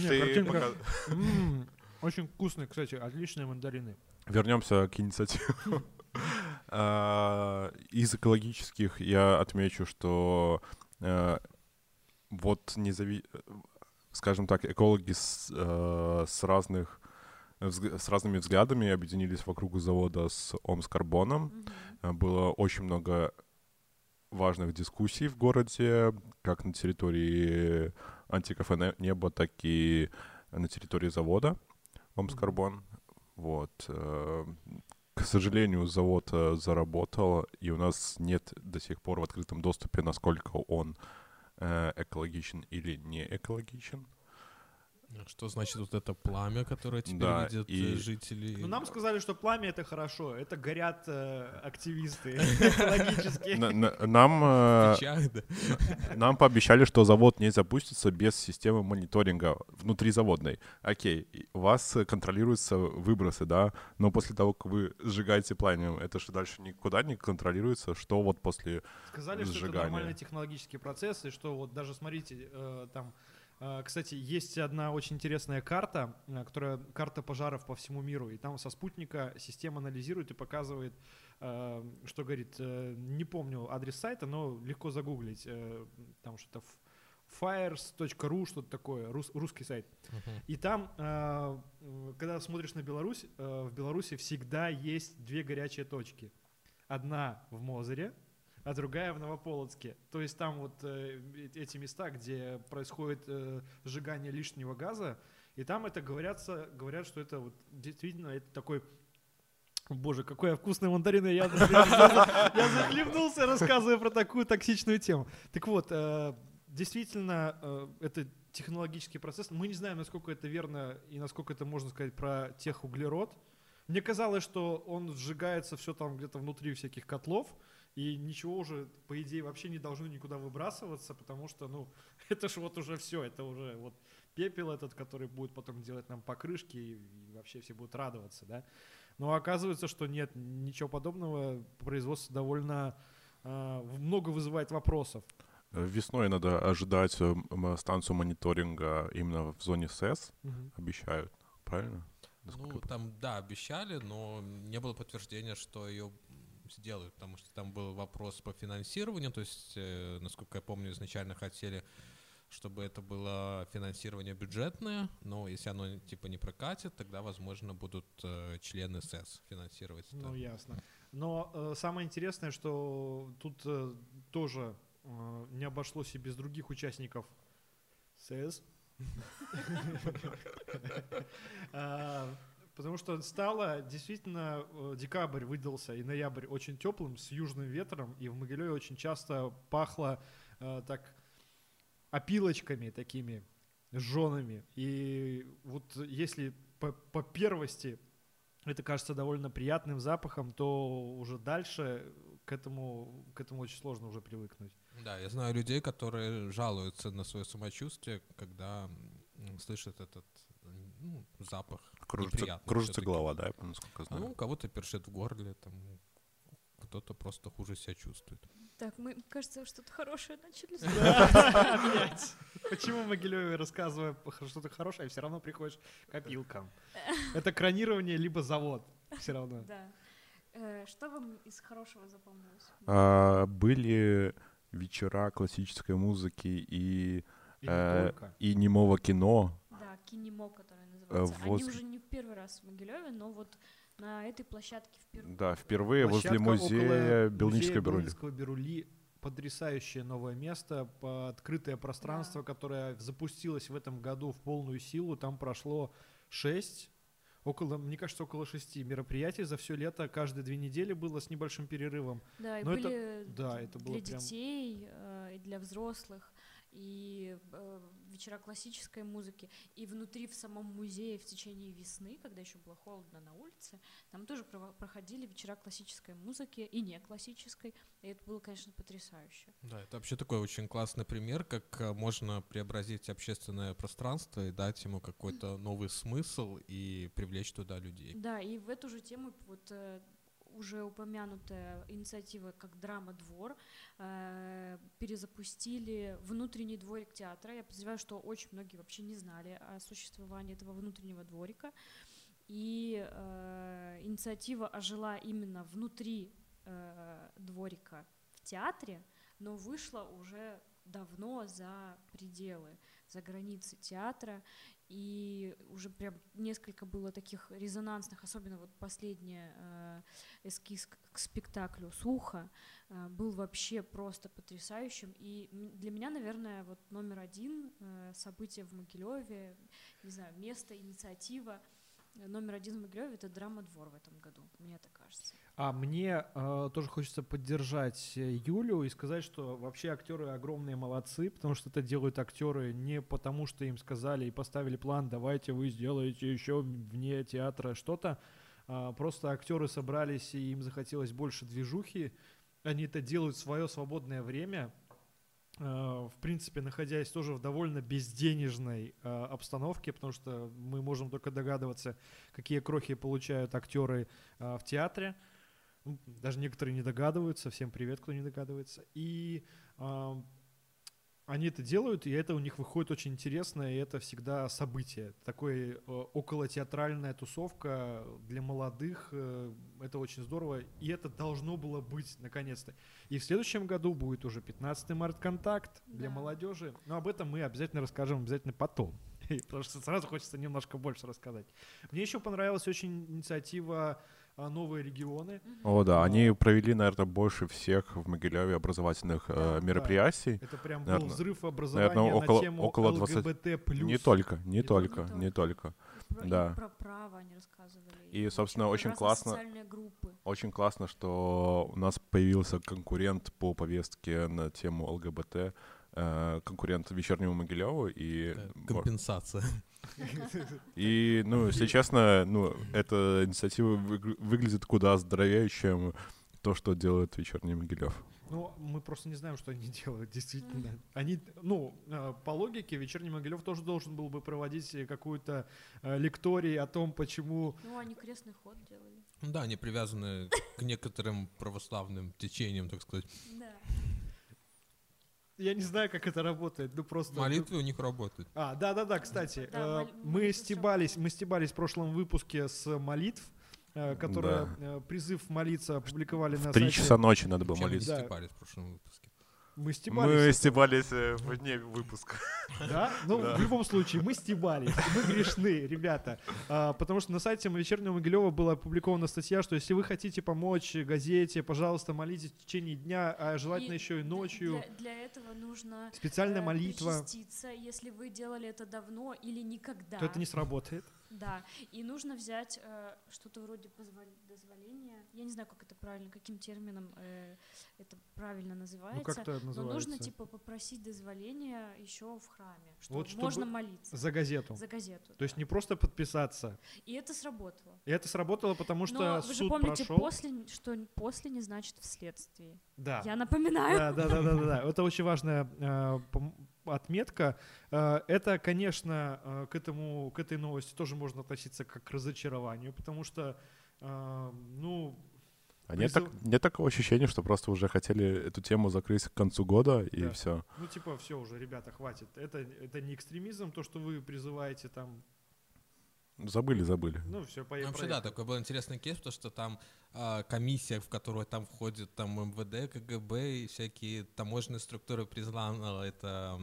S2: картинка... Очень вкусные, кстати, отличные мандарины.
S1: Вернемся к инициативе. А, из экологических я отмечу, что э, вот не зави... скажем так, экологи с, э, с разных с разными взглядами объединились вокруг завода с Омскарбоном. Mm-hmm. Было очень много важных дискуссий в городе, как на территории антикафе «Небо», так и на территории завода Омскарбон. Вот. Э, к сожалению, завод э, заработал, и у нас нет до сих пор в открытом доступе, насколько он экологичен или не экологичен.
S3: Что значит вот это пламя, которое теперь да, видят и... Э, жители?
S2: Ну, нам сказали, что пламя это хорошо, это горят э, активисты экологические.
S1: Нам, э, нам пообещали, что завод не запустится без системы мониторинга внутризаводной. Окей, у вас контролируются выбросы, да, но после того, как вы сжигаете пламя, это же дальше никуда не контролируется, что вот после
S2: Сказали,
S1: сжигания.
S2: что это нормальный технологический процесс, и что вот даже, смотрите, э, там Кстати, есть одна очень интересная карта, а, которая карта пожаров по всему миру, и там со спутника система анализирует и показывает, а, что говорит, э, не помню адрес сайта, но легко загуглить, э, там что-то fires.ru, что-то такое, рус- русский сайт.
S3: Мгм.
S2: И там, а, когда смотришь на Беларусь, э, в Беларуси всегда есть две горячие точки. Одна в Мозыре, а другая в Новополоцке. То есть там вот э, эти места, где происходит э, сжигание лишнего газа, и там это говорятся, говорят, что это вот действительно это такой Боже, какой я вкусный мандарин, я, я, я захлебнулся, рассказывая про такую токсичную тему. Так вот, э, действительно, э, это технологический процесс. Мы не знаем, насколько это верно и насколько это можно сказать про техуглерод. Мне казалось, что он сжигается все там где-то внутри всяких котлов, и ничего уже, по идее, вообще не должно никуда выбрасываться, потому что, ну, это же вот уже все, это уже вот пепел этот, который будет потом делать нам покрышки, и, и вообще все будут радоваться, да. Но оказывается, что нет, ничего подобного, производство довольно а, много вызывает вопросов.
S1: Э, Весной надо ожидать э, м, станцию мониторинга именно в зоне СЭС, обещают, правильно? Насколько
S3: Ну, там, да, обещали, но не было подтверждения, что ее сделают, потому что там был вопрос по финансированию, то есть, э, насколько я помню, изначально хотели, чтобы это было финансирование бюджетное, но если оно типа не прокатит, тогда, возможно, будут э, члены СЭС финансировать это.
S2: Ну, ясно. Но э, самое интересное, что тут э, тоже э, не обошлось и без других участников СС. Потому что стало действительно э, декабрь выдался и ноябрь очень теплым с южным ветром, и в Могилеве очень часто пахло э, так опилочками такими жжеными. И вот если по, по первости это кажется довольно приятным запахом, то уже дальше к этому, к этому очень сложно уже привыкнуть.
S3: Да, я знаю людей, которые жалуются на свое самочувствие, когда м, слышат этот ну, запах.
S1: Кружится, кружится голова, да, я насколько знаю.
S3: Ну, у кого-то першит в горле, там, кто-то просто хуже себя чувствует.
S4: Так, мы, кажется, что-то хорошее начали.
S2: Почему в Могилеве рассказывая что-то хорошее, все равно приходишь к опилкам? Это кронирование либо завод. Все равно.
S4: Да. Э, Что вам из хорошего запомнилось?
S1: А, были вечера классической музыки и,
S2: И
S1: Э, и немого кино.
S4: Да, кинемо, которое называется. Они
S1: воз-
S4: уже не в первый раз в Могилеве, но вот на этой площадке впервые.
S1: Да, впервые возле
S2: Площадка
S1: музея
S2: около
S1: Белнической
S2: музея
S1: Берули.
S2: Берули. Потрясающее новое место, по- открытое пространство, которое запустилось в этом году в полную силу. Там прошло шесть, около, мне кажется, около шести мероприятий за все лето. Каждые две недели было с небольшим перерывом.
S4: Да, и
S2: Но это-
S4: были
S2: да, это было
S4: для
S2: прям-
S4: детей э, и для взрослых, и э, вечера классической музыки. И внутри, в самом музее в течение весны, когда еще было холодно на улице, там тоже проходили вечера классической музыки и не классической. И это было, конечно, потрясающе.
S3: Да, это вообще такой очень классный пример, как э, можно преобразить общественное пространство и дать ему какой-то новый смысл и привлечь туда людей.
S4: Да, и в эту же тему вот э, уже упомянутая инициатива как драма двор э, перезапустили внутренний дворик театра. Я подозреваю, что очень многие вообще не знали о существовании этого внутреннего дворика. И э, инициатива ожила именно внутри э, дворика в театре, но вышла уже давно за пределы, за границы театра. И уже прям несколько было таких резонансных, особенно вот последний э, эскиз к, спектаклю «Сухо» э, был вообще просто потрясающим. И для меня, наверное, вот номер один э, событие в Могилеве, не знаю, место, инициатива номер один в Могилеве — это драма-двор в этом году, мне так кажется.
S2: А мне э, тоже хочется поддержать э, Юлю и сказать, что вообще актеры огромные молодцы, потому что это делают актеры не потому, что им сказали и поставили план, давайте вы сделаете еще вне театра что-то. А просто актеры собрались и им захотелось больше движухи. Они это делают в свое свободное время, э, в принципе, находясь тоже в довольно безденежной э, обстановке, потому что мы можем только догадываться, какие крохи получают актеры э, в театре. Ну, Даже некоторые не догадываются. Всем привет, кто не догадывается. И а, они это делают, и это у них выходит очень интересно, и это всегда событие. Такое э, околотеатральная тусовка для молодых, э, это очень здорово, и это должно было быть наконец-то. И в следующем году будет уже 15 март контакт для
S4: Да.
S2: молодежи, но об этом мы обязательно расскажем обязательно потом. Потому что сразу хочется немножко больше рассказать. Мне еще понравилась очень инициатива «Новые регионы».
S1: О, да, они провели, наверное, больше всех в Могилеве образовательных э,
S2: Да, да.
S1: мероприятий.
S2: Это прям был
S1: Наверно-
S2: взрыв образования
S1: наверно, около-
S2: на тему
S1: около 20
S2: ЛГБТ+.
S1: Не только, не
S2: Не
S1: только,
S4: только.
S1: не только.
S4: Про, и
S1: Да.
S4: про право они рассказывали.
S1: И, собственно, очень классно-. Очень классно, что у нас появился конкурент по повестке на тему ЛГБТ, э, конкурент вечернему Могилеву, и,
S3: Компенсация.
S1: и, ну, если честно, ну, эта инициатива выгля- выглядит куда здоровее, чем то, что делает вечерний Могилев.
S2: Ну, мы просто не знаем, что они делают, действительно. Они, ну, э, по логике, вечерний Могилев тоже должен был бы проводить э, какую-то э, лекторий о том, почему...
S4: Ну, они крестный ход делали.
S3: Ну Да, они привязаны к некоторым православным течениям, так сказать.
S4: Да.
S2: Я не знаю, как это работает, ну просто...
S3: Молитвы у них работают.
S2: А, да-да-да, кстати,
S4: Да,
S2: э,
S4: мол-
S2: мы стебались, мы стебались в прошлом выпуске с молитв, э, которые э, призыв молиться опубликовали на
S1: В три
S2: сайте.
S1: часа ночи надо было молиться.
S2: Да.
S3: стебались в прошлом выпуске.
S2: Мы
S1: Мы
S2: стебались.
S1: стебались э, в дне выпуска.
S2: Да? Ну,
S1: Да.
S2: в любом случае, мы стебались, мы грешны, ребята. А, потому что на сайте вечернего Могилева была опубликована статья, что если вы хотите помочь газете, пожалуйста, молитесь в течение дня, а желательно
S4: И
S2: еще и ночью.
S4: Для, для этого нужно
S2: Специальная
S4: э,
S2: молитва,
S4: если вы делали это давно или никогда.
S2: то это не сработает.
S4: Да, и нужно взять э, что-то вроде дозволения. Я не знаю, как это правильно, каким термином э, это правильно
S2: Ну,
S4: называется.
S2: как это
S4: но
S2: называется?
S4: нужно типа попросить дозволения еще в храме, что
S2: Вот
S4: можно молиться
S2: За газету.
S4: за газету.
S2: То есть
S4: да.
S2: не просто подписаться.
S4: И это сработало.
S2: И это сработало, потому что
S4: Но вы же
S2: суд
S4: помните,
S2: прошел.
S4: после, что после не значит вследствие.
S2: Да.
S4: Я напоминаю.
S2: Да, да, да, да, да. Это очень важная э, отметка. Э, это, конечно, э, к этому, к этой новости тоже можно относиться как к разочарованию, потому что, э, ну,
S1: А нет,
S2: Призыв-
S1: так- нет такого ощущения, что просто уже хотели эту тему закрыть к концу года, и
S2: Да.
S1: все.
S2: ну типа, все уже, ребята, хватит. Это, это не экстремизм, то, что вы призываете там,
S1: Забыли, забыли.
S2: ну все,
S3: Ну, Вообще, да, такой был интересный кейс, потому что там а, комиссия, в которую там входит там МВД, КГБ и всякие таможенные структуры признала это,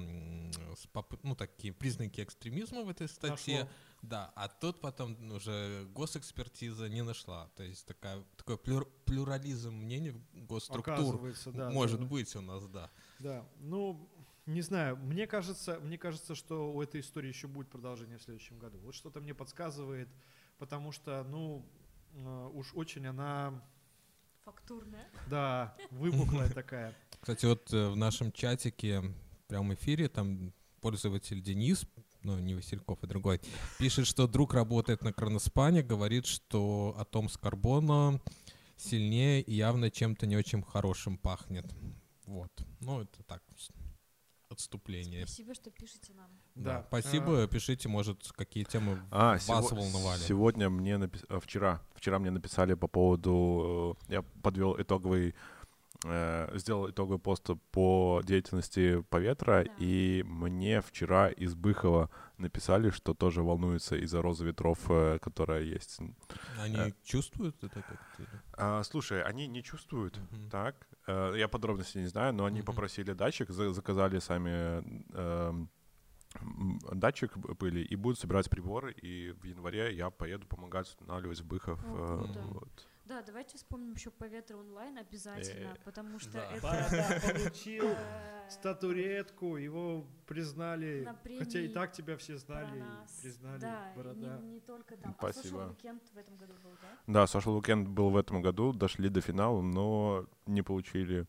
S3: ну, такие признаки экстремизма в этой статье.
S2: Нашло.
S3: Да, а тут потом уже госэкспертиза не нашла. То есть такая, такой плюр- плюрализм мнений госструктур
S2: да.
S3: может
S2: да, да.
S3: быть у нас, да.
S2: Да, ну, не знаю, мне кажется, мне кажется, что у этой истории еще будет продолжение в следующем году. Вот что-то мне подсказывает, потому что, ну, э, уж очень она,
S4: Фактурная.
S2: да, выпуклая такая.
S3: Кстати, вот э, в нашем чатике, в прямом эфире, там пользователь Денис, ну, не Васильков, а другой, пишет, что друг работает на Кроноспане, говорит, что атом с карбона сильнее и явно чем-то не очень хорошим пахнет. Вот. Ну, это так, отступление.
S4: Спасибо, что пишете нам.
S3: Да.
S2: Да.
S3: Спасибо. Пишите, может, какие темы
S1: А,
S3: вас
S1: сего-
S3: волновали.
S1: Сегодня мне напис- а, вчера, вчера мне написали по поводу, э, я подвел итоговый, э, сделал итоговый пост по деятельности Поветра,
S4: Да.
S1: и мне вчера из Быхова написали, что тоже волнуются из-за розы ветров, э, которая есть.
S3: Они
S1: э,
S3: чувствуют это как-то?
S1: А, слушай, они не чувствуют,
S3: Мгм.
S1: так? Э, Я подробностей не знаю, но они
S3: Мгм.
S1: попросили датчик, за- заказали сами м, датчик были и будут собирать приборы, и в январе я поеду помогать устанавливать Быхов.
S4: О,
S1: э, вот.
S4: Да, давайте вспомним еще по ветру онлайн обязательно,
S1: Э,
S4: потому что
S3: да.
S4: это
S2: Борода получил
S4: э,
S2: статуэтку, его признали,
S4: На
S2: хотя и так тебя все знали, признали,
S4: Да,
S2: Борода.
S4: не, не только там.
S1: Спасибо.
S4: А Social Weekend в этом году был, да?
S1: Да, Social Weekend был в этом году, дошли до финала, но не получили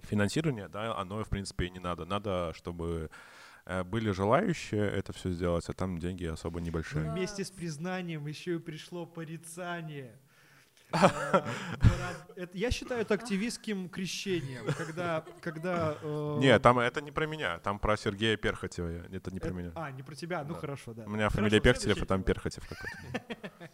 S1: финансирование, да, оно, в принципе, и не надо. Надо, чтобы э, были желающие это все сделать, а там деньги особо
S2: Но
S1: небольшие.
S4: Да.
S2: вместе с признанием еще и пришло порицание. Это- Я считаю это активистским крещением, когда, когда. э,
S1: Не, там это не про меня, там про Сергея Перхотева, это не про
S2: э,
S1: меня.
S2: А, не про тебя, ну
S1: Да.
S2: хорошо, да.
S1: У меня
S2: Хорошо,
S1: фамилия Пехтелев, а там. Перхотев какой-то.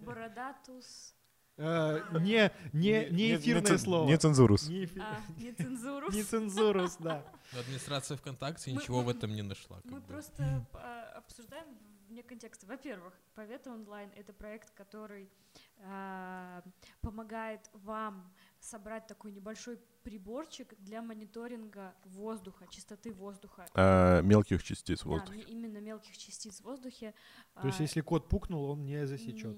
S4: Бородатус.
S2: Э, Не, не, не эфирное слово.
S1: Не цензурус.
S2: Не
S4: А, не цензуру.
S2: Не цензурус, да.
S3: Администрация ВКонтакте ничего в этом не нашла.
S4: Мы просто а, обсуждаем вне контекста. Во-первых, Повета онлайн — это проект, который помогает вам собрать такой небольшой приборчик для мониторинга воздуха, чистоты воздуха.
S1: А, Мелких частиц
S4: Да,
S1: воздуха.
S4: ме- именно мелких частиц в воздухе.
S2: То есть,
S4: А,
S2: если кот пукнул, он не засечет.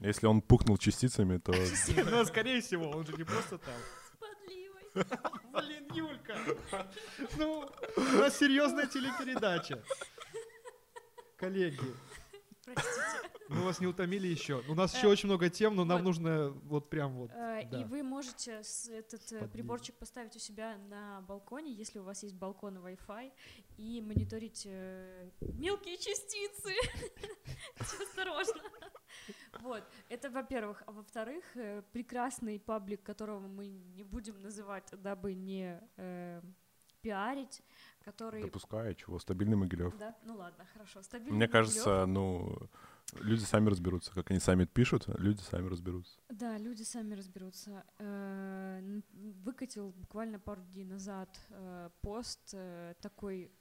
S1: Если он пухнул частицами, то...
S2: Но, скорее всего, он же не просто там. Блин, Юлька. Ну, у нас серьезная телепередача. Коллеги,
S4: Простите.
S2: мы вас не утомили еще. У нас
S4: Э,
S2: еще очень много тем, но нам нужно вот прям вот.
S4: Э. И вы можете этот э, приборчик поставить у себя на балконе, если у вас есть балкон и Wi-Fi, и мониторить э, мелкие частицы. Осторожно. Вот, это во-первых. А во-вторых, э, прекрасный паблик, которого мы не будем называть, дабы не э, пиарить, который...
S1: Допускаю, чего, стабильный Могилев.
S4: Да, ну ладно, хорошо. Стабильный
S1: Мне
S4: Могилёв.
S1: кажется, ну, люди сами разберутся. Как они сами пишут, люди сами разберутся.
S4: Да, люди сами разберутся. Э, Выкатил буквально пару дней назад э, пост э, такой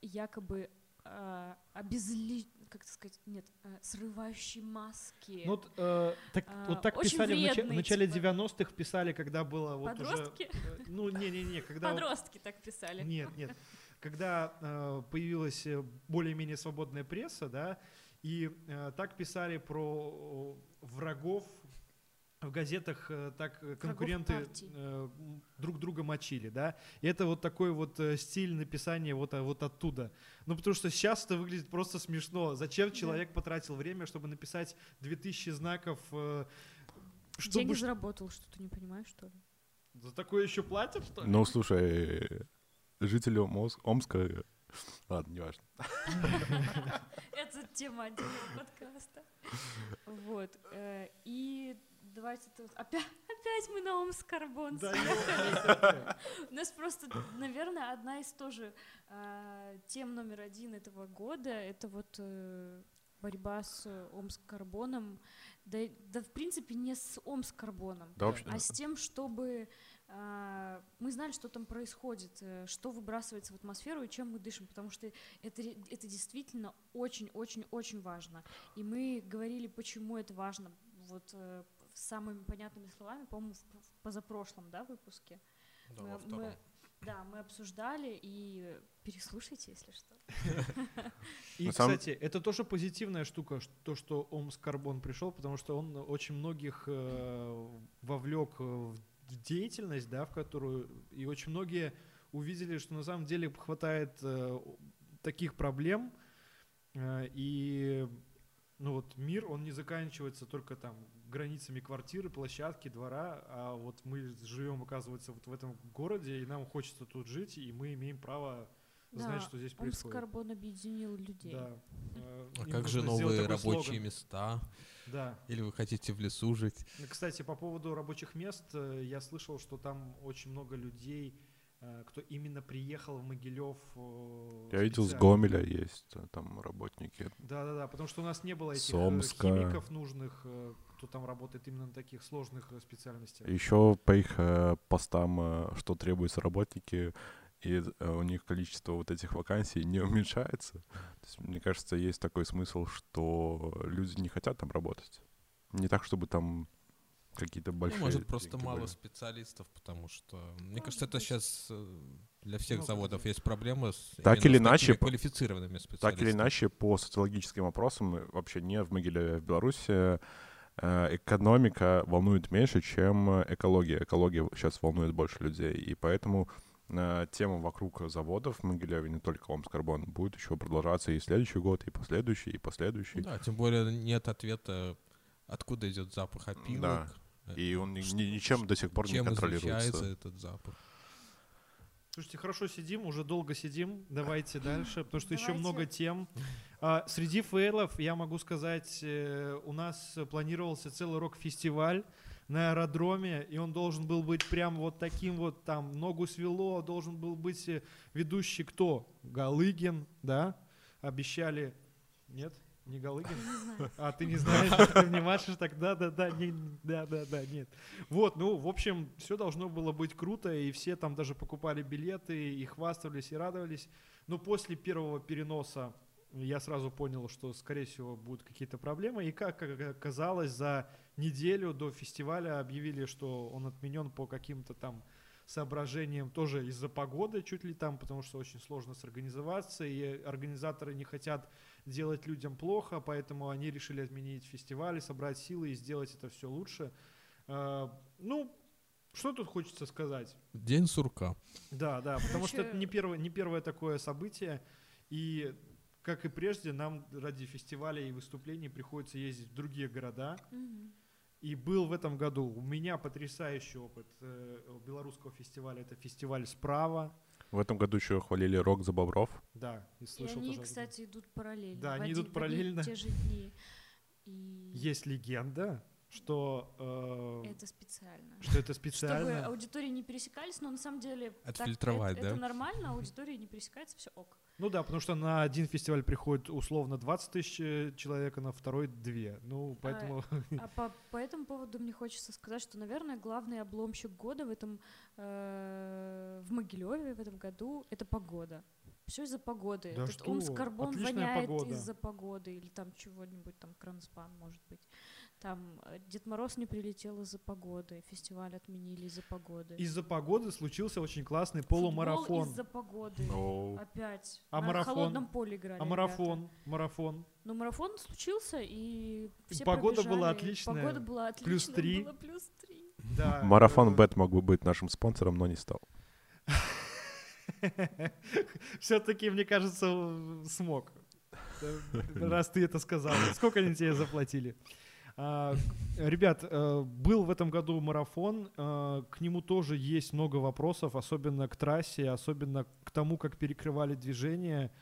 S4: якобы э, обезли... как сказать? Нет, э, срывающий маски.
S2: Ну, вот, э, так,
S4: А,
S2: вот так писали в, нача- в начале
S4: типа.
S2: 90-х, писали, когда было вот уже...
S4: Подростки?
S2: э, Ну, не-не-не, когда... вот-
S4: Подростки так писали.
S2: Нет, нет. Когда э, появилась э, более-менее свободная пресса, да, и э, так писали про э, врагов в газетах, э, так э, конкуренты э, друг друга мочили, да. И это вот такой вот стиль написания вот, а- вот оттуда. Ну, потому что сейчас это выглядит просто смешно. Зачем
S4: Да.
S2: человек потратил время, чтобы написать 2000 знаков,
S4: Деньги
S2: чтобы... ш-
S4: заработал, что ты не понимаешь, что ли?
S2: За такое еще платят, что ли?
S1: Ну, слушай, жители Омс- Омска... Ладно, неважно.
S4: Это тема отдельного подкаста. Вот. И давайте тут опять, опять мы на Омск Карбон
S2: Да.
S4: У нас просто, наверное, одна из тоже а, тем номер один этого года это вот э, борьба с Омск-карбоном. Да, и- да, в принципе, не с Омск-карбоном,
S1: Да, вообще.
S4: а с тем, чтобы а, мы знали, что там происходит, э, что выбрасывается в атмосферу и чем мы дышим, потому что это, это действительно очень-очень-очень важно. И мы говорили, почему это важно, вот э, самыми понятными словами, по-моему, в, позапрошлом да, выпуске.
S3: Да,
S4: мы,
S3: во втором.
S4: мы- да, мы обсуждали и переслушайте, если что.
S2: И, кстати, это тоже позитивная штука, то, что Омск Карбон пришел, потому что он очень многих э, вовлек э, в деятельность, да, в которую и очень многие увидели, что на самом деле хватает э, таких проблем, и ну вот мир, он не заканчивается только там границами квартиры, площадки, двора, а вот мы живем, оказывается, вот в этом городе, и нам хочется тут жить, и мы имеем право знать, что здесь происходит.
S4: Омск-карбон объединил людей.
S2: Да.
S3: А
S2: им
S3: как же новые рабочие
S2: слоган.
S3: места?
S2: Да.
S3: Или вы хотите в лесу жить?
S2: Ну, Кстати, по поводу рабочих мест, э, я слышал, что там очень много людей, э, кто именно приехал в Могилев. э,
S1: Я видел, с. Гомеля есть там работники.
S2: Да-да-да, потому что у нас не было этих
S1: С
S2: э,
S1: Омска.
S2: химиков нужных, кто там работает именно на таких сложных э, специальностях.
S1: Еще по их э, постам, э, что требуются работники, и э, у них количество вот этих вакансий не уменьшается. То есть, мне кажется, есть такой смысл, что люди не хотят там работать. Не так, чтобы там какие-то
S3: Ну,
S1: большие...
S3: может, просто мало
S1: были.
S3: специалистов, потому что, мне
S4: Может
S3: кажется, это сейчас для всех
S2: Много
S3: заводов есть проблема с
S1: Так или иначе,
S3: квалифицированными специалистами.
S1: Так или иначе, по социологическим опросам, э, вообще не в Могилеве, а в Беларуси, э, экономика волнует меньше, чем э, экология. Экология сейчас волнует больше людей, и поэтому э, тема вокруг заводов в Могилеве, не только Омскарбон, будет еще продолжаться и следующий год, и последующий, и последующий.
S3: Да, тем более нет ответа, откуда идет запах опилок.
S1: Да.
S3: э,
S1: И он
S3: ш-
S1: ни- ничем до сих пор не
S3: чем
S1: контролируется.
S3: излучается этот запах.
S2: Слушайте, хорошо сидим, уже долго сидим. Давайте дальше, потому что еще много тем. А, среди фейлов, я могу сказать, э, у нас планировался целый рок-фестиваль на аэродроме, и он должен был быть прям вот таким вот, там, ногу свело, должен был быть э, ведущий кто? Галыгин, да? Обещали... Нет? Не Галыгин? А, ты не знаешь, ты не машешь так, да-да-да, да-да-да, нет. Вот, ну, в общем, все должно было быть круто, и все там даже покупали билеты, и хвастались, и радовались. Но после первого переноса я сразу понял, что, скорее всего, будут какие-то проблемы. И как оказалось, за неделю до фестиваля объявили, что он отменен по каким-то там соображениям тоже из-за погоды чуть ли там, потому что очень сложно сорганизоваться, и организаторы не хотят делать людям плохо, поэтому они решили отменить фестиваль, собрать силы и сделать это все лучше. А, ну, что тут хочется сказать?
S3: День сурка.
S2: Да, да, потому что это не первое, не первое такое событие, и как и прежде, нам ради фестиваля и выступлений приходится ездить в другие города. И был в этом году у меня потрясающий опыт э, белорусского фестиваля. Это фестиваль «Справа».
S1: В этом году еще хвалили рок за Бобров.
S2: Да, и
S4: И
S2: слышал
S4: они,
S2: тоже.
S4: кстати, идут параллельно.
S2: Да,
S4: в
S2: они
S4: один-
S2: идут
S4: и
S2: параллельно.
S4: те же дни. И
S2: Есть легенда, что, э,
S4: это специально.
S2: что это
S4: Чтобы
S2: специально.
S4: аудитории не пересекались, но на самом деле так-
S3: Отфильтровать,
S4: это,
S3: да?
S4: это нормально, аудитория не пересекается, все ок.
S2: Ну да, потому что на один фестиваль приходит условно 20 тысяч э, человек, а на второй 2. Ну, поэтому...
S4: А по, по этому поводу мне хочется сказать, что, наверное, главный обломщик года в этом э, в Могилеве в этом году это погода. Все из-за погоды.
S2: Да
S4: Этот
S2: что?
S4: Омскарбон
S2: Отличная
S4: воняет
S2: погода.
S4: из-за погоды или там чего-нибудь, там Кронспан, может быть. Там э, Дед Мороз не прилетел из-за погоды, фестиваль отменили из-за погоды.
S2: Из-за погоды случился очень классный полумарафон.
S4: из-за погоды.
S1: О,
S4: Опять.
S2: А
S4: На
S2: марафон?
S4: холодном поле играли.
S2: А
S4: ребята.
S2: марафон? Марафон.
S4: Но марафон случился, и все
S2: Погода была
S4: пробежали.
S2: отличная.
S4: Погода была отличная.
S2: Плюс три.
S4: Было плюс три.
S2: Да.
S1: Марафон Бет мог бы быть нашим спонсором, но не стал.
S2: Все-таки, мне кажется, смог. Раз ты это сказал. Сколько они тебе заплатили? А, Ребят, э, был в этом году марафон. э, К нему тоже есть много вопросов, особенно к трассе, особенно к тому, как перекрывали движение.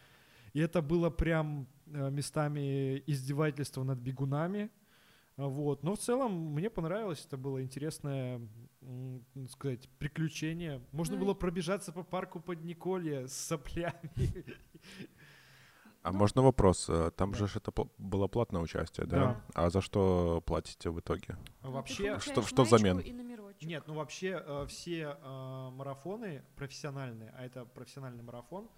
S2: И это было прям э, местами издевательство над бегунами. А, Вот. Но в целом мне понравилось, это было интересное, ну, сказать, приключение. Можно было пробежаться по парку под Николье с соплями.
S1: А
S4: Ну,
S1: можно вопрос? Э, Там
S2: Да.
S1: же ж это пл- было платное участие, да?
S2: Да.
S1: А за что платите в итоге?
S4: Ну, ты
S2: Вообще,
S1: что- что взамен?
S4: И номерочек.
S2: нет, ну вообще э, все э, марафоны профессиональные, а это профессиональный марафон,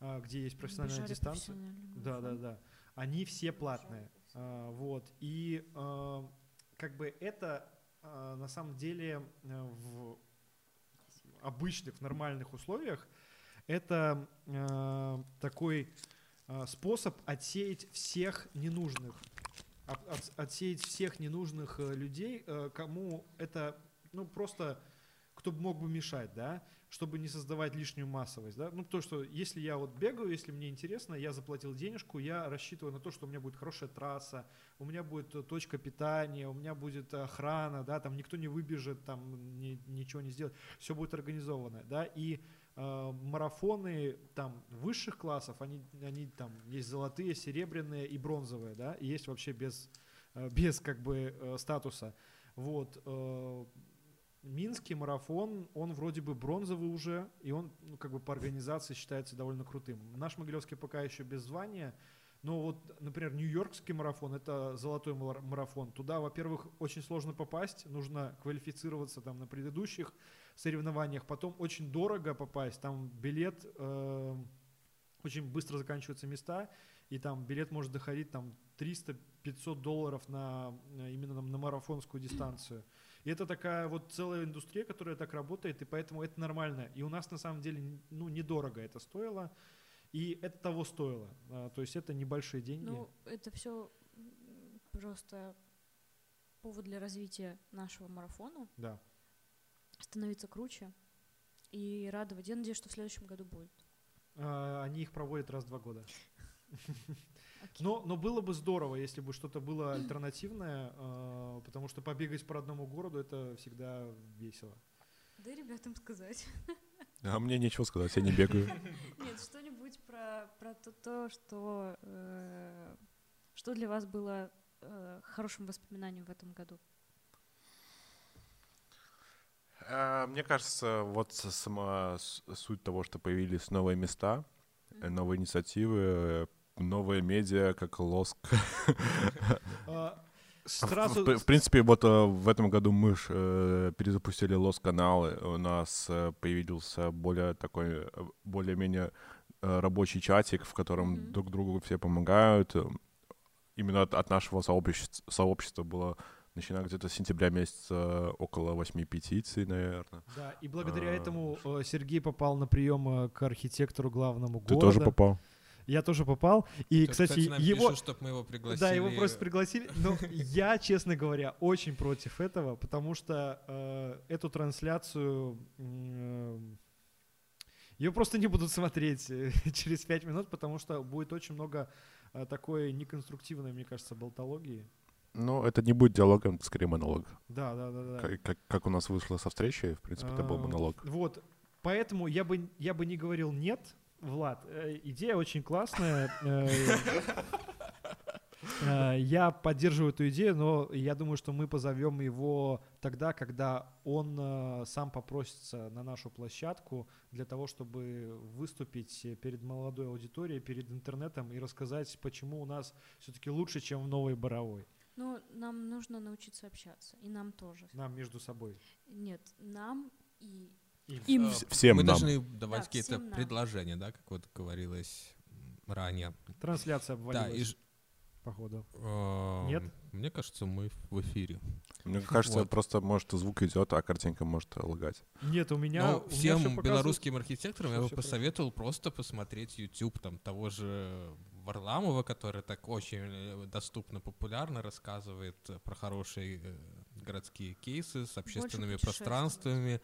S2: э, где есть профессиональная
S4: Бежали
S2: дистанция.
S4: профессиональный
S2: Да, да,
S4: марафон.
S2: да. Они все платные. А, Вот. И э, как бы это э, на самом деле э, в обычных, в нормальных условиях это э, такой способ отсеять всех ненужных. От- от- отсеять всех ненужных э, людей, э, кому это, ну, просто, кто бы мог бы мешать, да, чтобы не создавать лишнюю массовость, да. Ну, то, что если я вот бегаю, если мне интересно, я заплатил денежку, я рассчитываю на то, что у меня будет хорошая трасса, у меня будет э, точка питания, у меня будет охрана, да, там никто не выбежит, там ни- ничего не сделает, все будет организовано, да, и э, марафоны там высших классов, они, они там есть золотые, серебряные и бронзовые, да, и есть вообще без, э, без как бы э, статуса. Вот. э, Минский марафон, он вроде бы бронзовый уже, и он ну, как бы по организации считается довольно крутым. Наш Могилевский пока еще без звания, но вот, например, Нью-Йоркский марафон, это золотой мар- марафон. Туда, во-первых, очень сложно попасть, нужно квалифицироваться там на предыдущих соревнованиях, потом очень дорого попасть, там билет, э, очень быстро заканчиваются места, и там билет может доходить там 300-500 долларов на э, именно на, на марафонскую дистанцию. И это такая вот целая индустрия, которая так работает, и поэтому это нормально. И у нас на самом деле ну, недорого это стоило, и это того стоило. А, то есть это небольшие деньги.
S4: Ну, это все просто повод для развития нашего марафона,
S2: да.
S4: Становиться круче и радовать. Я надеюсь, что в следующем году будет.
S2: А, они их проводят раз в два года.
S4: Окей.
S2: Но, но было бы здорово, если бы что-то было альтернативное, а, потому что побегать по родному городу это всегда весело.
S4: Дай ребятам сказать.
S1: А мне нечего сказать, я не бегаю.
S4: Нет, что-нибудь про, про то, то, что, э, что для вас было э, хорошим воспоминанием в этом году.
S1: Э, Мне кажется, вот сама суть того, что появились новые места, э, новые инициативы, э, новые медиа, как Лоск.
S2: А,
S1: В,
S2: Сразу...
S1: в- в принципе, вот э, в этом году мы ж, э, перезапустили Лос-каналы. У нас э, появился более такой, более-менее э, рабочий чатик, в котором
S4: Мгм.
S1: друг другу все помогают. Именно от, от нашего сообщества, сообщества было, начиная где-то с сентября месяца, около восьми петиций, наверное.
S2: Да, и благодаря
S1: А,
S2: этому э, Сергей попал на прием э, к архитектору главному
S1: Ты
S2: города.
S1: тоже попал?
S2: Я тоже попал. И,
S3: Тут,
S2: кстати,
S3: нам
S2: его...
S3: пишут, чтоб мы его пригласили.
S2: Да, его просто пригласили. Но я, честно говоря, очень против этого, потому что э, эту трансляцию м, ее просто не будут смотреть э, через пять минут, потому что будет очень много э, такой неконструктивной, мне кажется, болтологии.
S1: Ну, это не будет диалогом, это скорее монолог.
S2: Да, да, да, да.
S1: Как, как- как у нас вышло со встречи, в принципе, это был
S2: А,
S1: монолог.
S2: Вот, поэтому я бы, я бы не говорил нет, Влад. Э, Идея очень классная. Э, э, Я поддерживаю эту идею, но я думаю, что мы позовем его тогда, когда он сам попросится на нашу площадку для того, чтобы выступить перед молодой аудиторией, перед интернетом и рассказать, почему у нас все-таки лучше, чем в Новой Боровой.
S4: Ну, нам нужно научиться общаться. И нам тоже.
S2: Нам между собой.
S4: Нет, нам и
S2: Им.
S4: им.
S1: Вс- всем
S3: Мы
S1: нам.
S3: должны давать
S4: Да,
S3: какие-то предложения, да, как вот говорилось ранее.
S2: Трансляция
S3: Да,
S2: обвалилась,
S3: и ж-
S2: походу.
S3: эм,
S2: Нет?
S3: Мне кажется, мы в эфире.
S1: Мне кажется,
S3: Вот.
S1: просто, может, звук идет, а картинка может лагать.
S2: Нет, у меня...
S3: Но
S2: у меня
S3: Ну, всем
S2: всё показывает-
S3: белорусским архитекторам я бы посоветовал просто посмотреть YouTube там того же Варламова, который так очень э, доступно, популярно рассказывает э, про хорошие э, городские кейсы с общественными пространствами.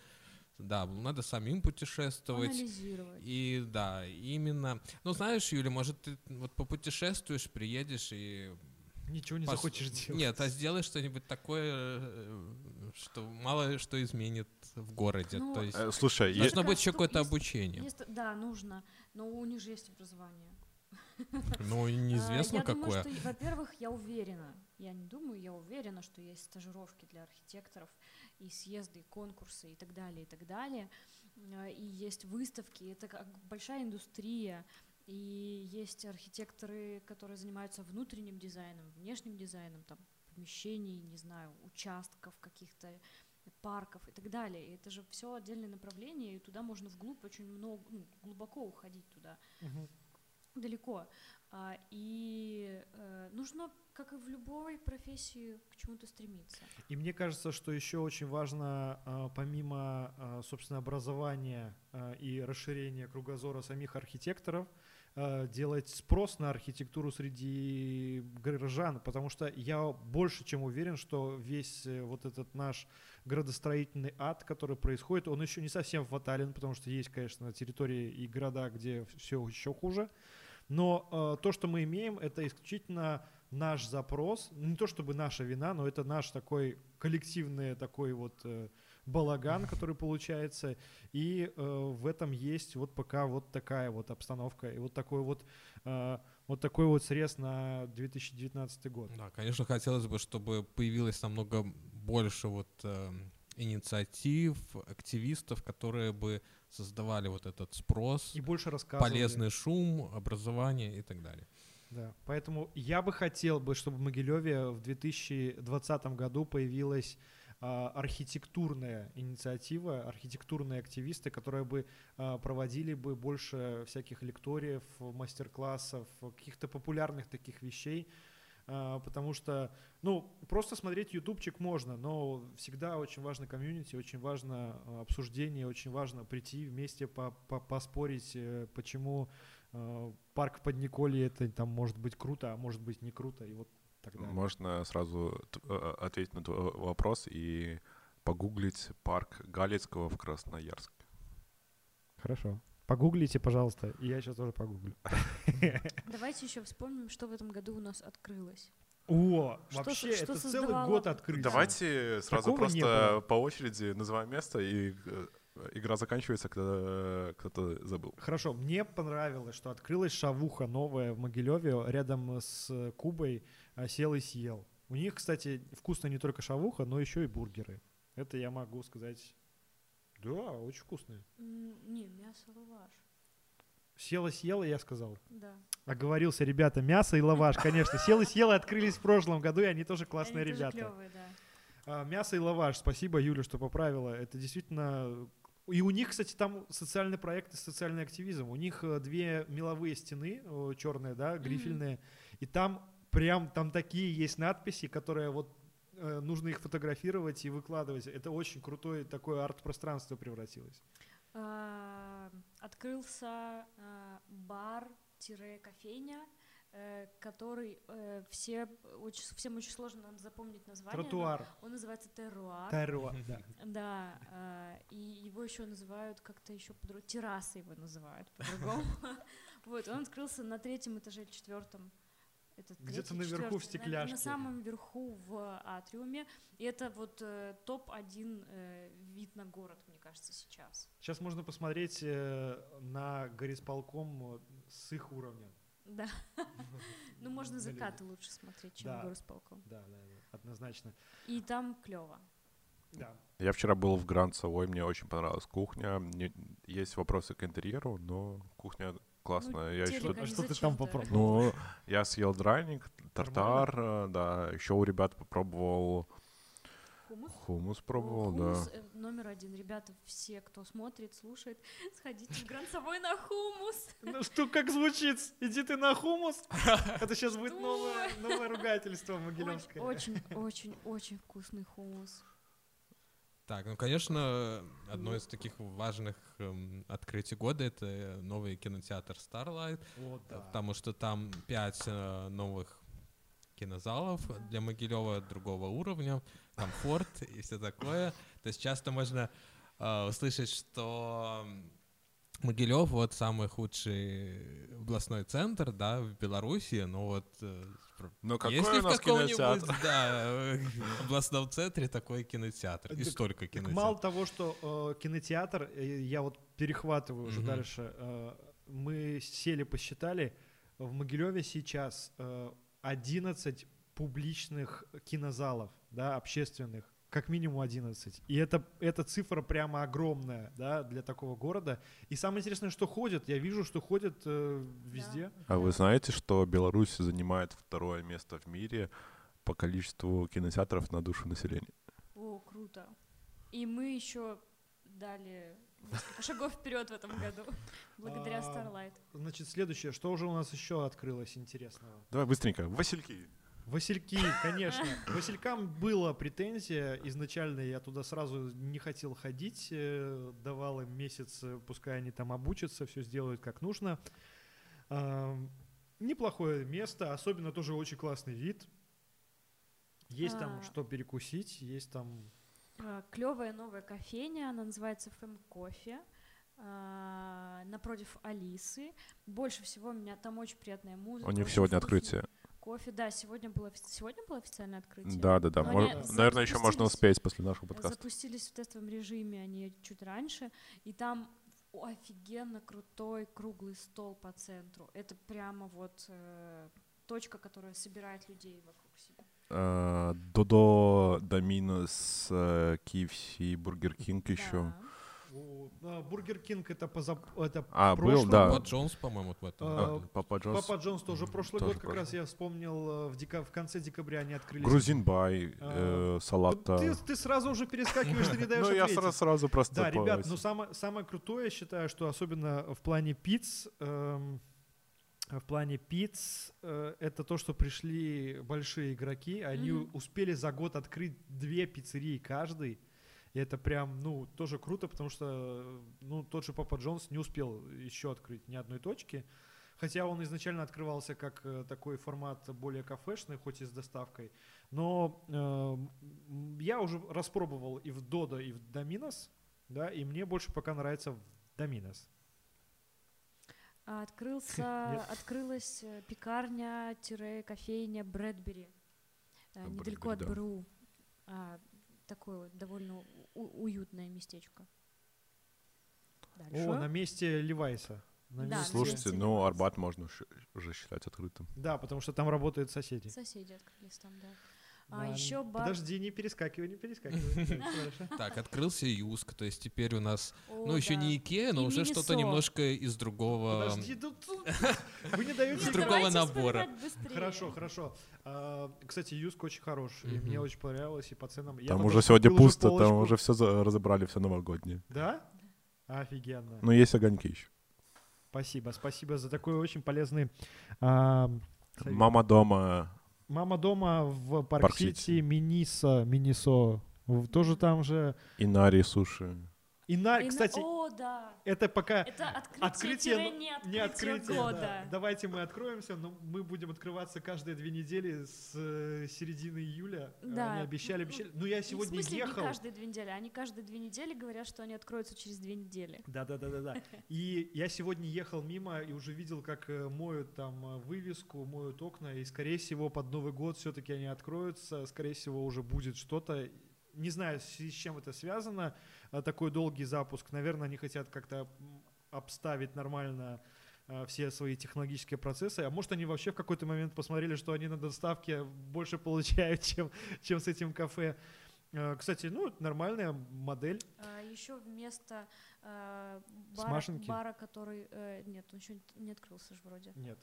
S3: Да, надо самим путешествовать.
S4: анализировать.
S3: И да, именно. Ну, знаешь, Юля, может, ты вот попутешествуешь, приедешь и...
S2: Ничего не
S3: пос-
S2: захочешь делать.
S3: Нет, а сделаешь что-нибудь такое, э, что мало что изменит в городе.
S4: Ну,
S3: То есть
S1: Э, слушай,
S3: должно быть еще какое-то обучение.
S4: Есть- да, нужно. Но у них же есть образование.
S3: Ну, и неизвестно
S4: А, я
S3: какое.
S4: Думаю, что, во-первых, я уверена, я не думаю, я уверена, что есть стажировки для архитекторов, и съезды, и конкурсы, и так далее, и так далее. А, И есть выставки, это как большая индустрия, и есть архитекторы, которые занимаются внутренним дизайном, внешним дизайном, там, помещений, не знаю, участков каких-то, парков и так далее. И это же все отдельное направление, и туда можно вглубь очень много, ну, глубоко уходить туда
S2: Мгм.
S4: Далеко. А, и э, нужно, как и в любой профессии, к чему-то стремиться.
S2: И мне кажется, что еще очень важно, а, помимо, а, собственно, образования и расширения кругозора самих архитекторов, делать спрос на архитектуру среди горожан, потому что я больше чем уверен, что весь э, вот этот наш градостроительный ад, который происходит, он еще не совсем фатален, потому что есть, конечно, территории и города, где все еще хуже. Но э, то, что мы имеем, это исключительно наш запрос, ну, не то чтобы наша вина, но это наш такой коллективный такой вот э, балаган, который получается, и э, в этом есть вот пока вот такая вот обстановка и вот такой вот э, вот такой вот срез на 2019 год.
S3: Да, конечно, хотелось бы, чтобы появилось намного больше вот э, инициатив, активистов, которые бы создавали вот этот спрос,
S2: И больше рассказывали.
S3: полезный шум, образование и так далее.
S2: Да, поэтому я бы хотел бы, чтобы в Могилеве в 2020 году появилась а, архитектурная инициатива, архитектурные активисты, которые бы а, проводили бы больше всяких лекториев, мастер-классов, каких-то популярных таких вещей, потому что, ну, просто смотреть ютубчик можно, но всегда очень важно комьюнити, очень важно а, обсуждение, очень важно прийти вместе по- по- поспорить, э, почему э, парк в Подниколье это там может быть круто, а может быть не круто, и вот так далее.
S1: можно сразу т- ответить на твой вопрос и погуглить парк Галицкого в Красноярске.
S2: Хорошо. Погуглите, пожалуйста, и я сейчас тоже погуглю.
S4: Давайте еще вспомним, что в этом году у нас открылось.
S2: О,
S4: Что
S2: вообще,
S4: что
S2: это целый
S4: создавало-
S2: год открытий.
S1: Давайте сразу
S2: Такого
S1: просто по очереди называем место, и э, игра заканчивается, когда кто-то забыл.
S2: Хорошо, мне понравилось, что открылась шавуха новая в Могилеве рядом с Кубой а, «Сел и съел». У них, кстати, вкусно не только шавуха, но еще и бургеры. Это я могу сказать. Да, очень вкусные.
S4: Не, мясо лаваш.
S2: Сел и съел, и я сказал.
S4: Да.
S2: Оговорился, ребята, мясо и лаваш, конечно. Сел и съел, и открылись в прошлом году, и они тоже классные
S4: Они тоже
S2: ребята.
S4: клёвые, да.
S2: А, мясо и лаваш. Спасибо, Юля, что поправила. Это действительно... И у них, кстати, там социальный проект и социальный активизм. У них э, две меловые стены, э, черные, да, грифельные. И там прям, там такие есть надписи, которые вот нужно их фотографировать и выкладывать. Это очень крутое такое арт-пространство превратилось.
S4: А, Открылся а, бар-кофейня, э, который э, все очень, всем очень сложно запомнить название.
S2: Тротуар.
S4: Он называется Терруар.
S2: Таруа, да.
S4: Да, а, и его еще называют как-то еще по-другому. Террасы его называют по-другому. Вот, он открылся на третьем этаже четвертом. Это
S2: Где-то наверху в
S4: четвёртый, на-
S2: стекляшке.
S4: На самом верху в атриуме. И это вот э, топ-1 э, вид на город, мне кажется, сейчас.
S2: Сейчас можно посмотреть э, на горисполком э, с их уровня.
S4: Да. Ну, можно закаты лучше смотреть, чем
S2: Да.
S4: горосполком.
S2: Да, да, да, однозначно.
S4: И там клево.
S2: Да.
S1: Я вчера был в Гранд Совой, мне очень понравилась кухня. Есть вопросы к интерьеру, но кухня классная. я
S4: телек
S1: еще...
S2: А
S4: они
S2: что ты там попробовал?
S1: Ну, я съел драник, тартар, э, да. Еще у ребят попробовал
S4: Хумус?
S1: хумус, пробовал, да.
S4: Хумус, э, номер один. Ребята, все, кто смотрит, слушает, сходите в Гранд Совой на хумус.
S2: Ну что, как звучит? Иди ты на хумус. Это сейчас будет
S4: Что?
S2: новое, новое ругательство могилевское.
S4: очень, очень, очень вкусный хумус.
S3: Так, ну, конечно, одно из таких важных эм, открытий года — это новый кинотеатр Starlight, э,
S2: да.
S3: потому что там пять э, новых кинозалов для Могилева другого уровня, комфорт и все такое. То есть часто можно э, услышать, что Могилев вот самый худший областной центр, да, в Беларуси, но вот э,
S1: Но какой
S3: есть ли
S1: у
S3: в
S1: нас
S3: каком-нибудь
S1: кинотеатр?
S3: да, э, областном центре такой кинотеатр? И
S2: Так-
S3: столько
S2: Так
S3: кинотеатров.
S2: мало того, что э, кинотеатр, э, я вот перехватываю уже дальше, э, мы сели, посчитали, в Могилеве сейчас э, 11 публичных кинозалов, да, общественных, как минимум 11. И это, эта цифра прямо огромная, да, для такого города. И самое интересное, что ходят, я вижу, что ходят э, везде.
S1: А вы знаете, что Беларусь занимает второе место в мире по количеству кинотеатров на душу населения?
S4: О, круто. И мы еще дали шагов вперед в этом году, благодаря
S2: А,
S4: Starlight.
S2: Значит, следующее, что уже у нас еще открылось интересного?
S1: Давай быстренько. Васильки.
S2: Васильки, конечно. Василькам была претензия. Изначально я туда сразу не хотел ходить. э, Давал им месяц, э, пускай они там обучатся, все сделают как нужно. Ам, Неплохое место, особенно тоже очень классный вид. Есть там
S4: А.
S2: что перекусить, есть там...
S4: Клевая новая кофейня, она называется ФМ Кофе. а, напротив Алисы. Больше всего меня там очень приятная музыка.
S1: У них сегодня
S4: вкусный
S1: открытие.
S4: Кофе, да, сегодня было, сегодня было официальное открытие.
S1: Да, да, да. Мож- Наверное, еще можно успеть после нашего подкаста.
S4: Запустились в тестовом режиме они чуть раньше, и там офигенно крутой круглый стол по центру. Это прямо вот э, точка, которая собирает людей вокруг себя.
S1: Э, Додо, Domino's, э, KFC, Burger King еще.
S4: Да.
S2: А, Burger King это позап... это
S1: А, был,
S2: прошлый
S1: да.
S2: год.
S3: Вот John's, по-моему, в этом
S2: А,
S3: году.
S1: Papa John's.
S2: Papa John's тоже прошлый
S1: Тоже
S2: год, как
S1: прошлый.
S2: раз я вспомнил, э, в, дека- в конце декабря они открылись.
S1: Грузин Бай,
S2: А,
S1: э, салата.
S2: Ты, ты сразу уже перескакиваешь, ты не даешь
S1: Ну, я сразу, сразу просто...
S2: Да, ребят, ну самое, самое крутое, я считаю, что особенно в плане пиц, эм, в плане пиц, э, это то, что пришли большие игроки, они успели за год открыть две пиццерии каждый. И это прям, ну, тоже круто, потому что, э, ну, тот же Папа Джонс не успел еще открыть ни одной точки. Хотя он изначально открывался как э, такой формат более кафешный, хоть и с доставкой. Но э, я уже распробовал и в Додо, и в Доминос, да, и мне больше пока нравится в Доминос.
S4: А Открылся, открылась э, пекарня-кофейня Брэдбери.
S1: А,
S4: Недалеко от
S1: да.
S4: БРУ. Такое вот довольно уютное местечко. Дальше.
S2: О, на месте Левайса. На
S4: Да,
S2: месте-
S1: Слушайте, ну. Арбат можно уже считать открытым.
S2: Да, потому что там работают соседи.
S4: Соседи открылись там, да. А еще бар...
S2: Подожди, не перескакивай, не перескакивай. Так, хорошо.
S3: Так, открылся JYSK, то есть теперь у нас, ну еще не Икея, но уже что-то немножко из другого...
S2: Подожди, вы не даете...
S3: Из другого набора.
S2: Хорошо, хорошо. А, Кстати, JYSK очень хорош, и
S3: Мгм.
S2: мне очень понравилось, и по ценам. Я
S1: Там уже сегодня пусто, там уже все разобрали, все новогоднее.
S2: Да? Офигенно.
S1: Но есть огоньки еще.
S2: Спасибо, спасибо за такой очень полезный а.
S1: Мама дома.
S2: Мама дома в
S1: Парк
S2: Парк-Сити,
S1: Сити.
S2: Miniso, Miniso. Тоже там же.
S1: Инари суши.
S2: И на,
S4: И на-
S2: кстати,
S4: О, да.
S2: это пока
S4: Это открытие,
S2: открытие,
S4: тире
S2: но-
S4: не
S2: не
S4: открытие,
S2: открытие.
S4: года.
S2: да. Давайте мы откроемся, но мы будем открываться каждые две недели с э, середины июля.
S4: Да.
S2: Они обещали, обещали. Ну, я сегодня
S4: в смысле,
S2: ехал.
S4: не каждые две недели. Они каждые две недели говорят, что они откроются через две недели.
S2: Да, да, да, да, да. И я сегодня ехал мимо и уже видел, как э, моют там э, вывеску, моют окна, и скорее всего под Новый год все-таки они откроются, скорее всего уже будет что-то. Не знаю, с чем это связано, э, такой долгий запуск. Наверное, они хотят как-то обставить нормально э, все свои технологические процессы, а может они вообще в какой-то момент посмотрели, что они на доставке больше получают, чем, чем с этим кафе. Э, Кстати, ну, нормальная модель.
S4: А, еще вместо а, бара,
S2: Смашенки?
S4: бара, который... э, нет, он еще не открылся же вроде.
S2: Нет.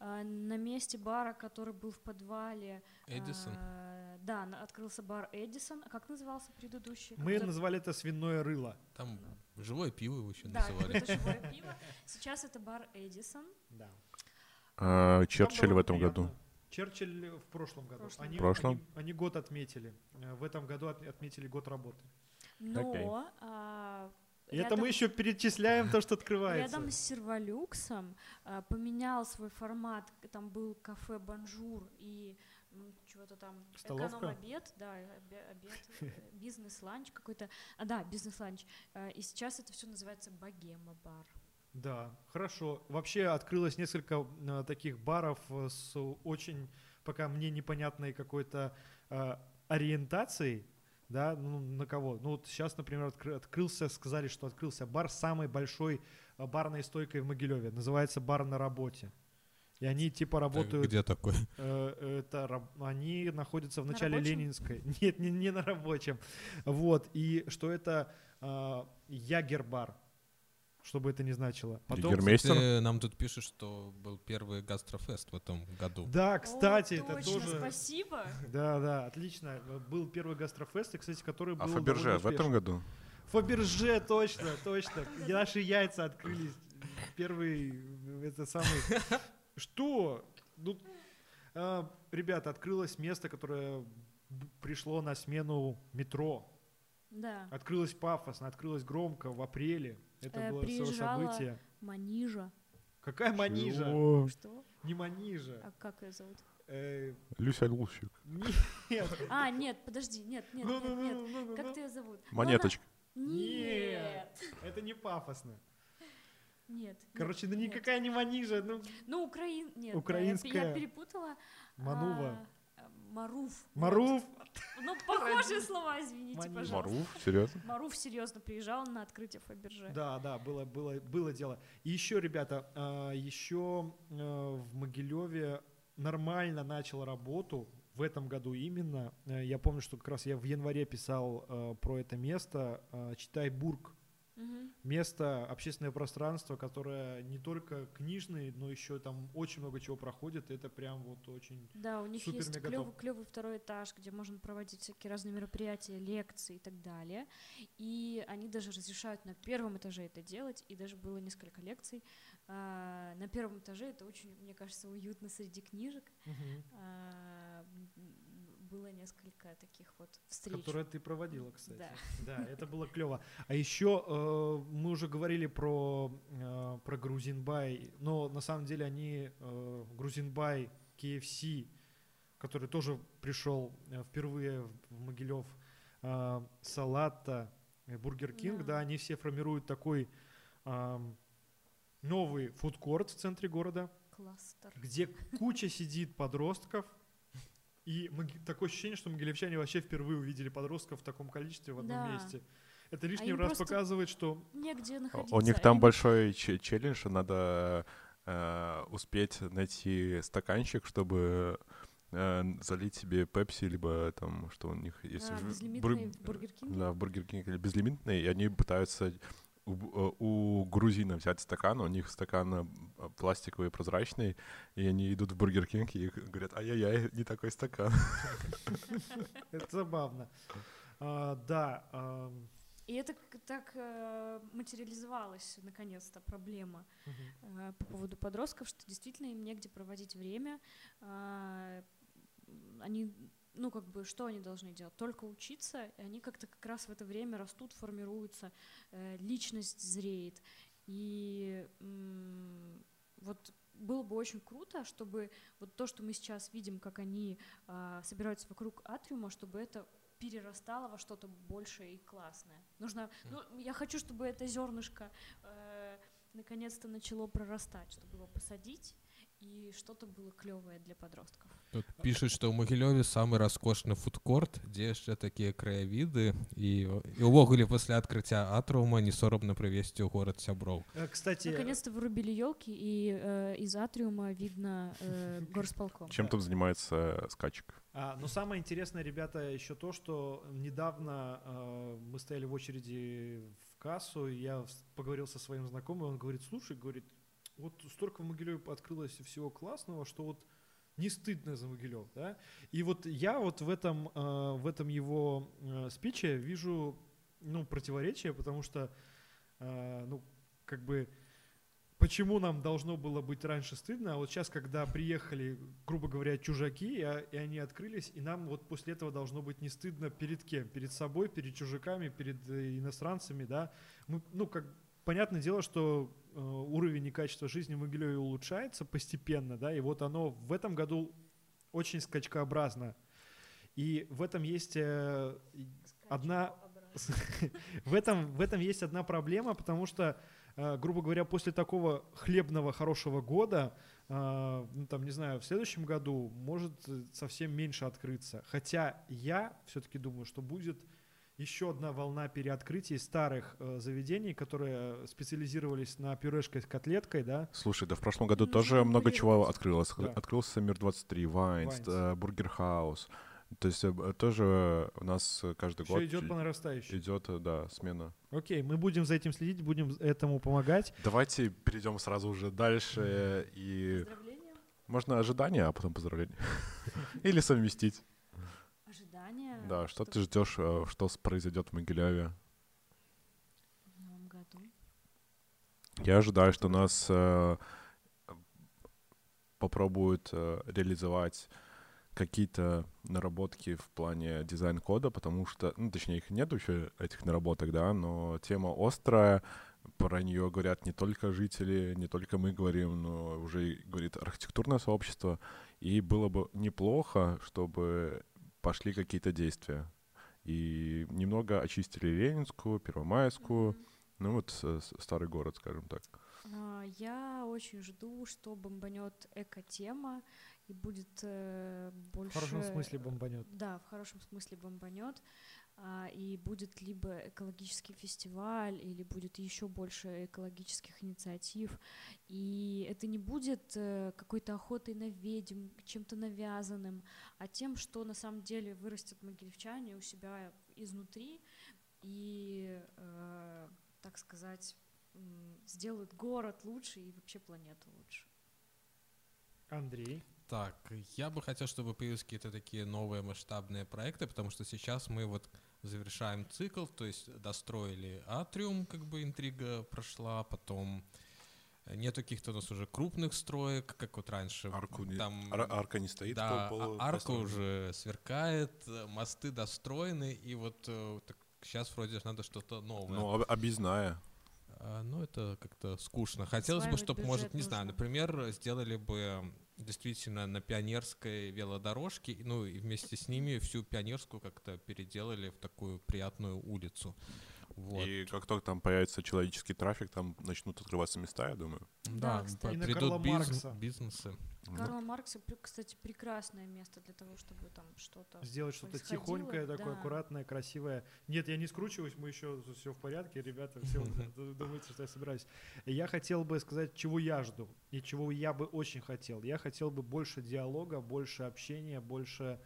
S4: А, на месте бара, который был в подвале...
S3: Эдисон.
S4: а, да, на- открылся бар Эдисон. А как назывался предыдущий?
S2: Мы
S4: Какой-то-
S2: назвали это свиное рыло.
S3: Там живое пиво его еще
S4: Да,
S3: называли.
S4: какое-то живое пиво. Сейчас это бар Эдисон.
S2: Да.
S1: А, Черчилль в этом
S2: приятно.
S1: году.
S2: Черчилль в прошлом году.
S4: прошлом
S2: Они,
S1: году. Прошлом?
S2: Они, они год отметили. Э, В этом году от- отметили год работы.
S4: Но... а,
S2: И это
S4: рядом-
S2: мы еще перечисляем то, что открывается.
S4: Рядом с Серволюксом а, поменял свой формат. Там был кафе Бонжур и м, чего-то там
S2: Столовка?
S4: эконом-обед, да, обе- обед, э, бизнес-ланч какой-то. А, да, бизнес-ланч. А, и сейчас это все называется Богема-бар.
S2: Да, хорошо. Вообще открылось несколько э, таких баров э, с очень пока мне непонятной какой-то э, ориентацией. Да, ну на кого? Ну вот сейчас, например, откры- открылся, сказали, что открылся бар с самой большой э, барной стойкой в Могилеве. Называется бар на работе. И они типа
S3: Так,
S2: работают.
S3: Где такой?
S2: Э, Это раб- они находятся в
S4: На
S2: начале
S4: рабочем?
S2: Ленинской. Нет, не, не на рабочем. Вот. И что это а, Ягербар, что бы это ни значило. Потом,
S1: Ягермейстер?
S3: Кстати, нам тут пишут, что был первый гастрофест в этом году.
S2: да, кстати,
S4: О,
S2: это
S4: точно,
S2: тоже.
S4: спасибо.
S2: Да, да, отлично. Был первый гастрофест, и, кстати, который был
S1: А Фаберже в этом году?
S2: Фаберже, точно, точно. Наши яйца открылись. Первый, это самый... Что? Ну, а, ребята, открылось место, которое пришло на смену метро.
S4: Да.
S2: Открылось пафосно, открылось громко в апреле. Это
S4: Э,
S2: было
S4: приезжала-
S2: событие.
S4: Манижа.
S2: Какая манижа?
S1: Чего?
S4: Что?
S2: Не манижа.
S4: А как ее зовут?
S2: Э,
S1: Люся Лущик.
S2: Нет.
S4: А, нет, подожди, нет, нет,
S2: Ну,
S4: нет,
S2: ну,
S4: нет.
S2: ну, ну, ну,
S4: Как
S2: ну.
S4: ты ее зовут? Ну,
S1: Монеточка.
S4: она- Нет.
S2: Это не пафосно.
S4: Нет.
S2: Короче, ну
S4: нет, нет.
S2: никакая не манижа. Ну,
S4: Ну, Украин... Нет, да, я пе-
S2: Украинская.
S4: я, перепутала.
S2: Манува.
S4: а, Маруф.
S2: Маруф.
S4: Вот. Ну, похожие слова, извините,
S2: Манижа.
S4: пожалуйста.
S1: Маруф, серьезно?
S4: Маруф серьезно приезжал на открытие Фаберже.
S2: Да, да, было, было, было дело. И еще, ребята, а, еще а, в Могилеве нормально начал работу в этом году именно. Э, Я помню, что как раз я в январе писал э, про это место. э, Читай-Бург.
S4: Мгм.
S2: Место, общественное пространство, которое не только книжный, но еще там очень много чего проходит. Это прям вот очень...
S4: Да, у них
S2: Супер
S4: есть клевый, клевый второй этаж, где можно проводить всякие разные мероприятия, лекции и так далее. И они даже разрешают на первом этаже это делать, и даже было несколько лекций. А, на первом этаже это очень, мне кажется, уютно среди книжек. А, м, было несколько таких вот встреч.
S2: Которые ты проводила, кстати.
S4: Да.
S2: Да, это было клево. А еще э, мы уже говорили про, э, про Грузинбай, но на самом деле они э, Грузинбай, KFC, который тоже пришел э, впервые в, Могилев, э, Салата, э, Burger King,
S4: Да.
S2: да, они все формируют такой ам, новый фудкорт в центре города,
S4: Кластер.
S2: где куча сидит подростков. И моги- такое ощущение, что могилевчане вообще впервые увидели подростков в таком количестве в одном
S4: Да.
S2: месте. Это лишний
S4: им
S2: раз показывает, что
S4: Негде
S1: У
S4: находиться.
S1: у них там
S4: Они-
S1: большой че- челлендж, надо э, успеть найти стаканчик, чтобы э, залить себе пепси, либо там, что у них есть...
S4: А,
S1: в-
S4: безлимитный
S1: бур-
S4: Бургер?
S1: Да, в Бургер Кинг или безлимитный, и они пытаются у, э, у грузина взять стакан, у них стакан э, пластиковый, прозрачный, и они идут в Бургер Кинг и говорят, ай-яй-яй, не такой стакан.
S2: Это забавно. А, Да,
S4: И это так э, материализовалась наконец-то проблема по поводу подростков, что действительно им негде проводить время. а, Они, ну как бы, что они должны делать? Только учиться, и они как-то как раз в это время растут, формируются, э, личность зреет. И м, вот было бы очень круто, чтобы вот то, что мы сейчас видим, как они а, собираются вокруг атриума, чтобы это перерастало во что-то большее и классное. Нужно, ну, я хочу, чтобы это зернышко э, наконец-то начало прорастать, чтобы его посадить и что-то было клевое для подростков.
S3: Тут пишуть, што ў Магілёве самы раскошны фудкорт, дзе яшчэ такія краявіды і, і ўвогуле пасля адкрыцця атраума не сорамна прывесці ў горад сяброў.
S2: Э, Кстати,
S4: Наконец-то вырубили елки, и э, из атриума видно э, горсполком.
S1: Чем там занимается скачек?
S2: А, но самое интересное, ребята, еще то, что недавно э, мы стояли в очереди в кассу, и я вс- поговорил со своим знакомым, он говорит, слушай, говорит, вот столько в Могилеве открылось всего классного, что вот не стыдно за Могилев, да? И вот я вот в этом, э, в этом его э, спиче вижу, ну, противоречие, потому что, э, ну, как бы, почему нам должно было быть раньше стыдно, а вот сейчас, когда приехали, грубо говоря, чужаки, и, и они открылись, и нам вот после этого должно быть не стыдно перед кем? Перед собой, перед чужаками, перед э, иностранцами, да? Мы, ну, как понятное дело, что уровень и качество жизни в Могилеве улучшается постепенно, да, и вот оно в этом году очень скачкообразно. И в этом есть э, одна в этом, в этом есть одна проблема, потому что, э, грубо говоря, после такого хлебного хорошего года, э, ну, там, не знаю, в следующем году может э, совсем меньше открыться. Хотя я все-таки думаю, что будет еще одна волна переоткрытий старых э, заведений, которые специализировались на пюрешкой с котлеткой, да.
S1: Слушай, да в прошлом году
S4: Ну,
S1: тоже много чего открылось.
S2: Да.
S1: Открылся Мир 23, Вайнс,
S2: Вайнс.
S1: э, Бургер Хаус. То есть э, тоже у нас э, каждый
S2: Все
S1: год
S2: идет по нарастающей.
S1: идет, да, смена.
S2: Окей, мы будем за этим следить, будем этому помогать.
S1: Давайте перейдем сразу уже дальше и
S4: Поздравления,
S1: можно ожидания, а потом поздравления. Или совместить.
S4: Ожидания.
S1: Да, что ты ждешь, э, что произойдет в Могилеве?
S4: в новом году?
S1: Я ожидаю, что нас э, попробуют э, реализовать какие-то наработки в плане дизайн-кода, потому что, ну, точнее, их нет еще, этих наработок, да, но тема острая, про нее говорят не только жители, не только мы говорим, но уже говорит архитектурное сообщество, и было бы неплохо, чтобы пошли какие-то действия. И немного очистили Ленинскую, Первомайскую,
S4: Мгм.
S1: ну вот старый город, скажем так.
S4: А, Я очень жду, что бомбанет эко-тема и будет э,
S2: В
S4: больше...
S2: хорошем смысле бомбанет.
S4: Да, в хорошем смысле бомбанет. А, И будет либо экологический фестиваль, или будет еще больше экологических инициатив. И это не будет э, какой-то охотой на ведьм, чем-то навязанным, а тем, что на самом деле вырастет могилевчане у себя изнутри и, э, так сказать, сделают город лучше и вообще планету лучше.
S2: Андрей.
S3: Так, я бы хотел, чтобы появились какие-то такие новые масштабные проекты, потому что сейчас мы вот завершаем цикл, то есть достроили атриум, как бы интрига прошла, потом нету каких-то у нас уже крупных строек, как вот раньше.
S1: Арку не-
S3: там,
S1: ар- арка не стоит,
S3: да,
S1: пол- пол-
S3: а- арка
S1: построена.
S3: уже сверкает, э, мосты достроены, и вот э, сейчас вроде надо что-то новое.
S1: Ну, об- объездная.
S3: А, Ну, это как-то скучно. Хотелось бы,
S4: Осваивать
S3: чтобы, может, не знаю, например, сделали бы действительно на пионерской велодорожке, ну и вместе с ними всю пионерскую как-то переделали в такую приятную улицу. Вот.
S1: И как только там появится человеческий трафик, там начнут открываться места, я думаю.
S3: Да,
S4: Да, кстати.
S3: п-
S2: И на
S3: придут
S2: Карла
S3: биз-
S2: Маркса.
S3: бизнесы.
S1: Ну,
S4: Карла Маркса, кстати, прекрасное место для того, чтобы там что-то...
S2: Сделать что-то тихонькое, такое
S4: да.
S2: аккуратное, красивое. Нет, я не скручиваюсь, мы еще все в порядке, ребята, все думаете, что я собираюсь. Я хотел бы сказать, чего я жду и чего я бы очень хотел. Я хотел бы больше диалога, больше общения, больше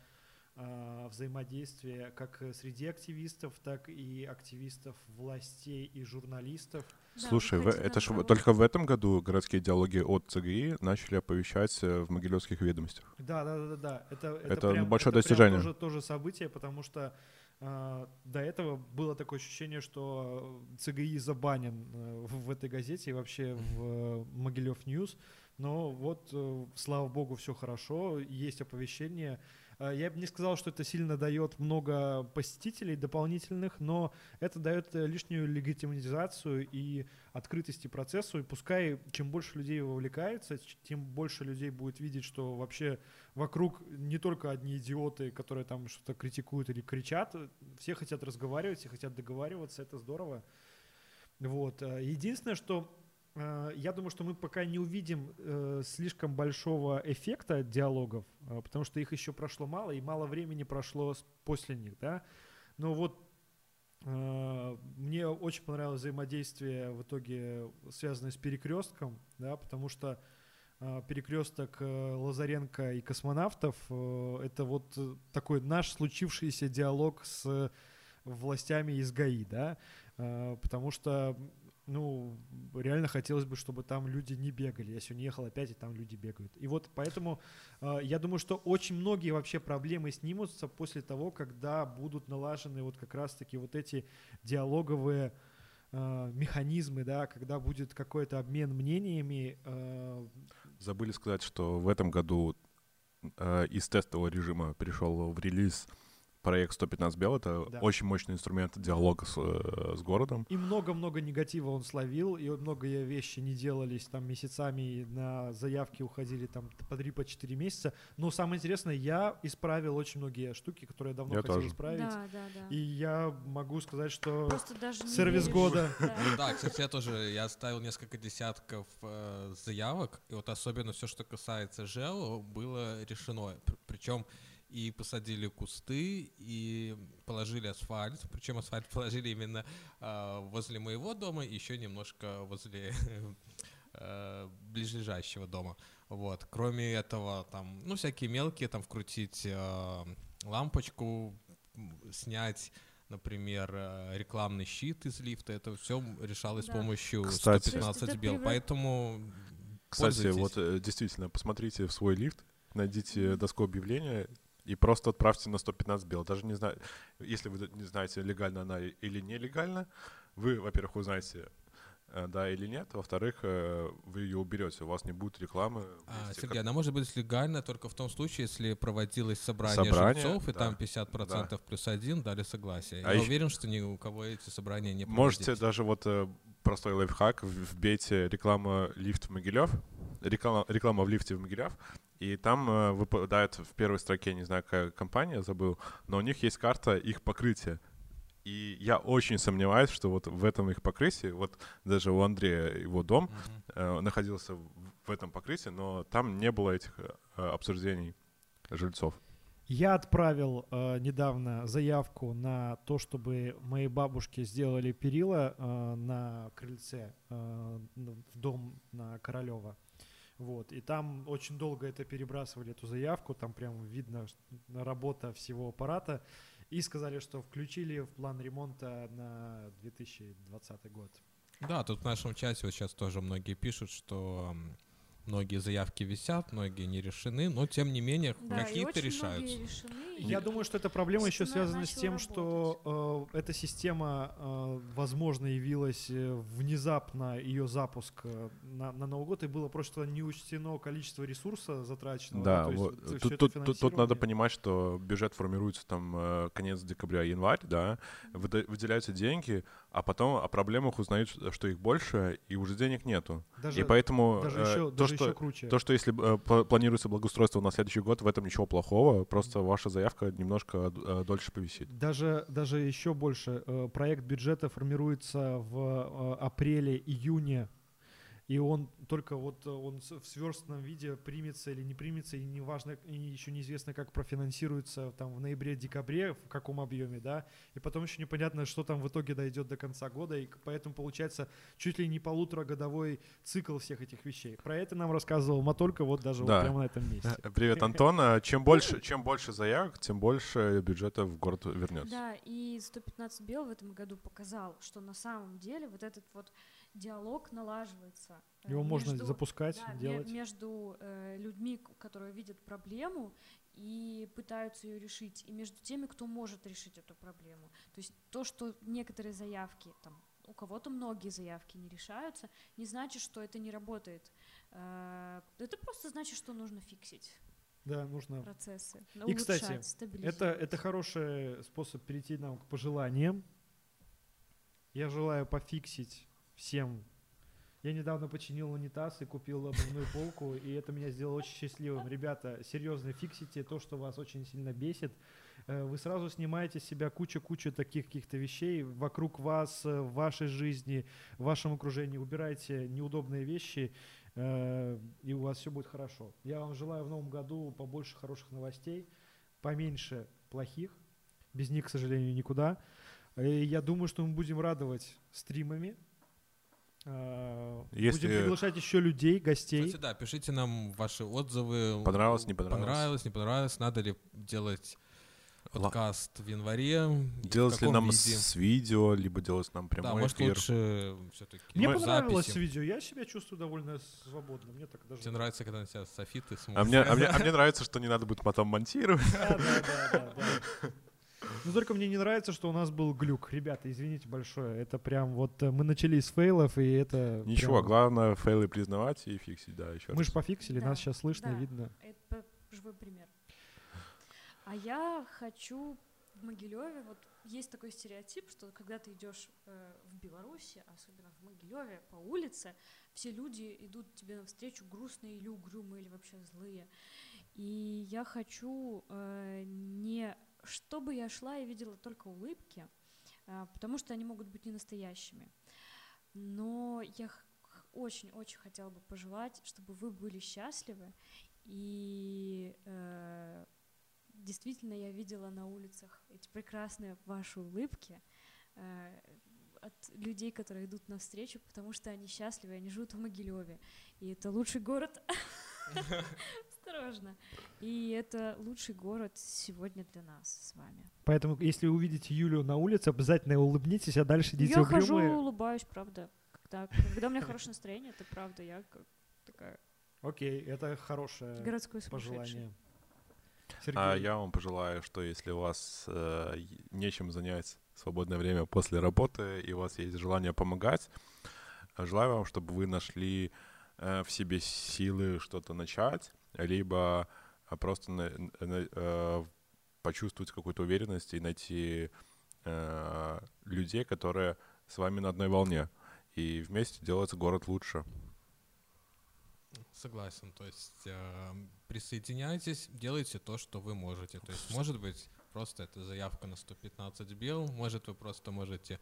S2: а, взаимодействия как э, среди активистов, так и активистов властей и журналистов.
S4: Да,
S1: Слушай, это ж в-
S4: провод.
S1: только в этом году городские диалоги от ЦГИ начали оповещать э, в Могилевских ведомостях.
S2: Да, да, да, да. Это,
S1: Это
S2: прям-
S1: большое
S2: это
S1: достижение.
S2: тоже, тоже событие, потому что а, до этого было такое ощущение, что ЦГИ забанен э, в, в этой газете и вообще в э, Могилев Ньюс. Но вот, э, слава богу, все хорошо, есть оповещение. А, Я бы не сказал, что это сильно дает много посетителей дополнительных, но это дает э, лишнюю легитимизацию и открытости процессу. И пускай чем больше людей вовлекается, тем больше людей будет видеть, что вообще вокруг не только одни идиоты, которые там что-то критикуют или кричат, все хотят разговаривать, все хотят договариваться, это здорово. Вот. э, Единственное, что э, я думаю, что мы пока не увидим э, слишком большого эффекта диалогов, э, потому что их еще прошло мало, и мало времени прошло после них, да. Но вот э, мне очень понравилось взаимодействие в итоге связанное с перекрестком, да, потому что э, перекресток э, Лазаренко и космонавтов э, это вот э, такой наш случившийся диалог с властями из ГАИ, да, Э, потому что ну, реально хотелось бы, чтобы там люди не бегали. Я сегодня ехал опять, и там люди бегают. И вот поэтому э, я думаю, что очень многие вообще проблемы снимутся после того, когда будут налажены вот как раз-таки вот эти диалоговые э, механизмы, да, когда будет какой-то обмен мнениями. э,
S1: Забыли сказать, что в этом году э, из тестового режима перешел в релиз проект 115 Бел. Это
S2: Да.
S1: очень мощный инструмент диалога с, э, с городом.
S2: И много-много негатива он словил, и многие вещи не делались там месяцами, и на заявки уходили там по 3 по 4 месяца. Но самое интересное, я исправил очень многие штуки, которые я давно
S1: Я
S2: хотел
S1: тоже.
S2: исправить.
S4: Да, да, да.
S2: И я могу сказать, что
S4: Просто даже не
S2: сервис
S4: веришь.
S2: года.
S4: Да.
S3: Да, кстати, я тоже, я оставил несколько десятков э, заявок, и вот особенно все, что касается ЖЭЛ, было решено. Причем и посадили кусты, и положили асфальт, причем асфальт положили именно э, возле моего дома, и еще немножко возле э, ближайшего дома. Вот. Кроме этого, там, ну, всякие мелкие, там, вкрутить э, лампочку, снять например, э, рекламный щит из лифта, это все решалось с
S4: Да.
S3: помощью
S1: Кстати.
S3: 115
S4: То есть это
S3: бел. Поэтому
S1: Кстати, вот э, действительно, посмотрите в свой лифт, найдите доску объявления и просто отправьте на 115 бел. Даже не знаю, если вы не знаете, легально она или нелегально, вы, во-первых, узнаете, э, да или нет, во-вторых, э, вы ее уберете, у вас не будет рекламы.
S3: А, Сергей,
S1: как-
S3: она может быть легальна только в том случае, если проводилось собрание,
S1: Собрание,
S3: жильцов, и
S1: да,
S3: там 50% плюс один дали согласие.
S1: А
S3: Я
S1: ещё-
S3: уверен, что ни у кого эти собрания не
S1: Можете
S3: проводились.
S1: даже вот э, простой лайфхак, вбейте реклама лифт в Могилев, реклама, реклама в лифте в Могилев, и там э, выпадает в первой строке, не знаю, какая компания, забыл, но у них есть карта их покрытия. И я очень сомневаюсь, что вот в этом их покрытии, вот даже у Андрея его дом
S3: Мгм.
S1: э, находился в, этом покрытии, но там не было этих э, обсуждений жильцов.
S2: Я отправил э, недавно заявку на то, чтобы моей бабушке сделали перила э, на крыльце э, в дом на Королева. Вот. И там очень долго это перебрасывали, эту заявку, там прям видно работа всего аппарата. И сказали, что включили в план ремонта на 2020 год.
S3: Да, тут в нашем чате вот сейчас тоже многие пишут, что многие заявки висят, многие не решены, но тем не менее
S4: Да, и
S3: какие-то решаются.
S4: решены, и
S2: Я думаю, что эта проблема еще связана с тем, что э, эта система, э, возможно, явилась э, внезапно ее запуск э, на, на Новый год, и было просто не учтено количество ресурса затраченного.
S1: Да,
S2: то есть
S1: вот,
S2: вот всё
S1: тут, тут, тут, тут надо понимать, что бюджет формируется там э, конец декабря, январь, да, выда- выделяются деньги, а потом о проблемах узнают, что их больше, и уже денег нету.
S2: Даже,
S1: и поэтому
S2: даже
S1: э,
S2: еще,
S1: то,
S2: даже
S1: что-
S2: еще круче.
S1: То, что если э, пла- планируется благоустройство на следующий год, в этом ничего плохого. Просто ваша заявка немножко э, дольше повисит.
S2: Даже, даже еще больше. э, Проект бюджета формируется в э, апреле-июне, и он только вот э, он в сверстном виде примется или не примется, и неважно, и еще неизвестно, как профинансируется там в ноябре-декабре, в каком объеме, да, и потом еще непонятно, что там в итоге дойдет до конца года, и поэтому получается чуть ли не полуторагодовой цикл всех этих вещей. Про это нам рассказывал Матолька вот даже
S1: Да.
S2: вот прямо на этом месте.
S1: Привет, Антон. Э, Чем больше, чем больше заявок, тем больше бюджета в город вернется.
S4: Да, и 115 бел в этом году показал, что на самом деле вот этот вот диалог налаживается. э,
S2: Его можно
S4: между-
S2: запускать,
S4: да,
S2: делать.
S4: между э, людьми, которые видят проблему и пытаются ее решить, и между теми, кто может решить эту проблему. То есть то, что некоторые заявки, там, у кого-то многие заявки не решаются, не значит, что это не работает. Э, это просто значит, что нужно фиксить
S2: Да, нужно
S4: процессы,
S2: И, кстати, Это, это хороший способ перейти нам к пожеланиям. Я желаю пофиксить всем. Я недавно починил унитаз и купил обувную полку, и это меня сделало очень счастливым. Ребята, серьезно, фиксите то, что вас очень сильно бесит. Э, Вы сразу снимаете с себя кучу-кучу таких каких-то вещей вокруг вас, э, в вашей жизни, в вашем окружении. Убирайте неудобные вещи, э, и у вас все будет хорошо. Я вам желаю в новом году побольше хороших новостей, поменьше плохих. Без них, к сожалению, никуда. Я думаю, что мы будем радовать стримами. Э,
S1: Если-
S2: Будем приглашать еще людей, гостей.
S3: Кстати, да, пишите нам ваши отзывы.
S1: Понравилось, не понравилось?
S3: Понравилось, не понравилось. Надо ли делать
S1: Ла-
S3: подкаст в январе?
S1: Делать ли нам
S3: виде?
S1: с видео, либо делать нам прямой
S3: Да, может
S1: эфир.
S3: лучше все-таки
S2: Мне
S1: Мы-
S2: понравилось
S3: записи.
S2: видео, я себя чувствую довольно свободно. Мне так даже...
S3: Тебе нравится, когда на тебя софиты смотрят?
S1: А мне, а, мне, а мне нравится, что не надо будет потом монтировать.
S2: Да, да, да. Но только мне не нравится, что у нас был глюк. Ребята, извините большое. Это прям вот э, мы начали с фейлов, и это...
S1: Ничего,
S2: прям-
S1: главное фейлы признавать и фиксить, да, еще
S2: Мы же пофиксили,
S4: Да,
S2: нас сейчас слышно,
S4: да.
S2: видно.
S4: Это живой пример. А я хочу в Могилеве, вот есть такой стереотип, что когда ты идешь э, в Беларуси, особенно в Могилеве, по улице, все люди идут тебе навстречу грустные или угрюмые, или вообще злые. И я хочу э, чтобы я шла и видела только улыбки, а, потому что они могут быть не настоящими. Но я очень-очень хотела бы пожелать, чтобы вы были счастливы. И э, действительно я видела на улицах эти прекрасные ваши улыбки э, от людей, которые идут навстречу, потому что они счастливы, они живут в Могилеве. И это лучший город. Осторожно. И это лучший город сегодня для нас с вами.
S2: Поэтому, если вы увидите Юлю на улице, обязательно улыбнитесь, а дальше идите
S4: я хожу,
S2: угрюмые.
S4: улыбаюсь, правда. Когда, когда у меня хорошее настроение, это правда. Я как такая
S2: Окей, это хорошее
S4: сумасшедший.
S2: пожелание.
S1: А
S2: Сергей,
S1: я вам пожелаю, что если у вас э, нечем занять свободное время после работы, и у вас есть желание помогать, э, желаю вам, чтобы вы нашли э, в себе силы что-то начать, либо э, просто на- на- э, почувствовать какую-то уверенность и найти э, людей, которые с вами на одной волне. И вместе делать город лучше.
S3: Согласен. То есть э, присоединяйтесь, делайте то, что вы можете. То есть, может быть, просто это заявка на 115 бел, может, вы просто можете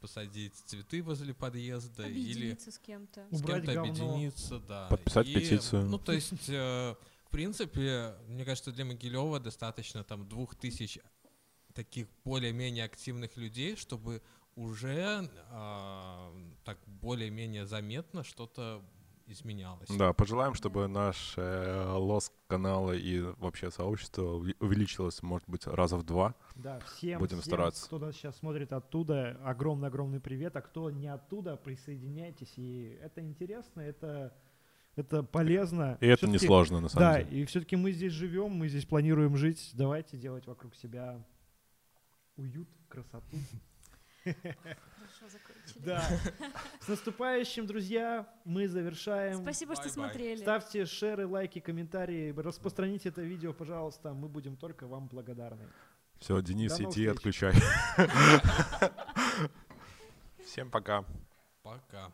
S3: посадить цветы возле подъезда или
S4: с кем-то.
S3: с кем-то
S2: говно.
S3: объединиться, да.
S1: Подписать
S3: И,
S1: петицию.
S3: Ну, то есть, э, в принципе, мне кажется, для Могилева достаточно там двух тысяч таких более-менее активных людей, чтобы уже а, так более-менее заметно что-то изменялось.
S1: Да, пожелаем, чтобы наш э, лос канала и вообще сообщество увеличилось, может быть, раза в два.
S2: да, всем,
S1: будем
S2: всем,
S1: стараться.
S2: кто нас сейчас смотрит оттуда, огромный-огромный привет, а кто не оттуда, присоединяйтесь, и это интересно, это, это полезно.
S1: И это несложно, на самом
S2: Да,
S1: деле.
S2: и все-таки мы здесь живем, мы здесь планируем жить, давайте делать вокруг себя уют, красоту.
S4: Хорошо закончили.
S2: Да. С наступающим, друзья, мы завершаем.
S4: Спасибо, что смотрели.
S2: Ставьте шеры, лайки, комментарии, распространите это видео, пожалуйста, мы будем только вам благодарны.
S1: Все, Денис,
S2: До
S1: иди,
S2: встреч.
S1: отключай. Всем пока.
S3: Пока.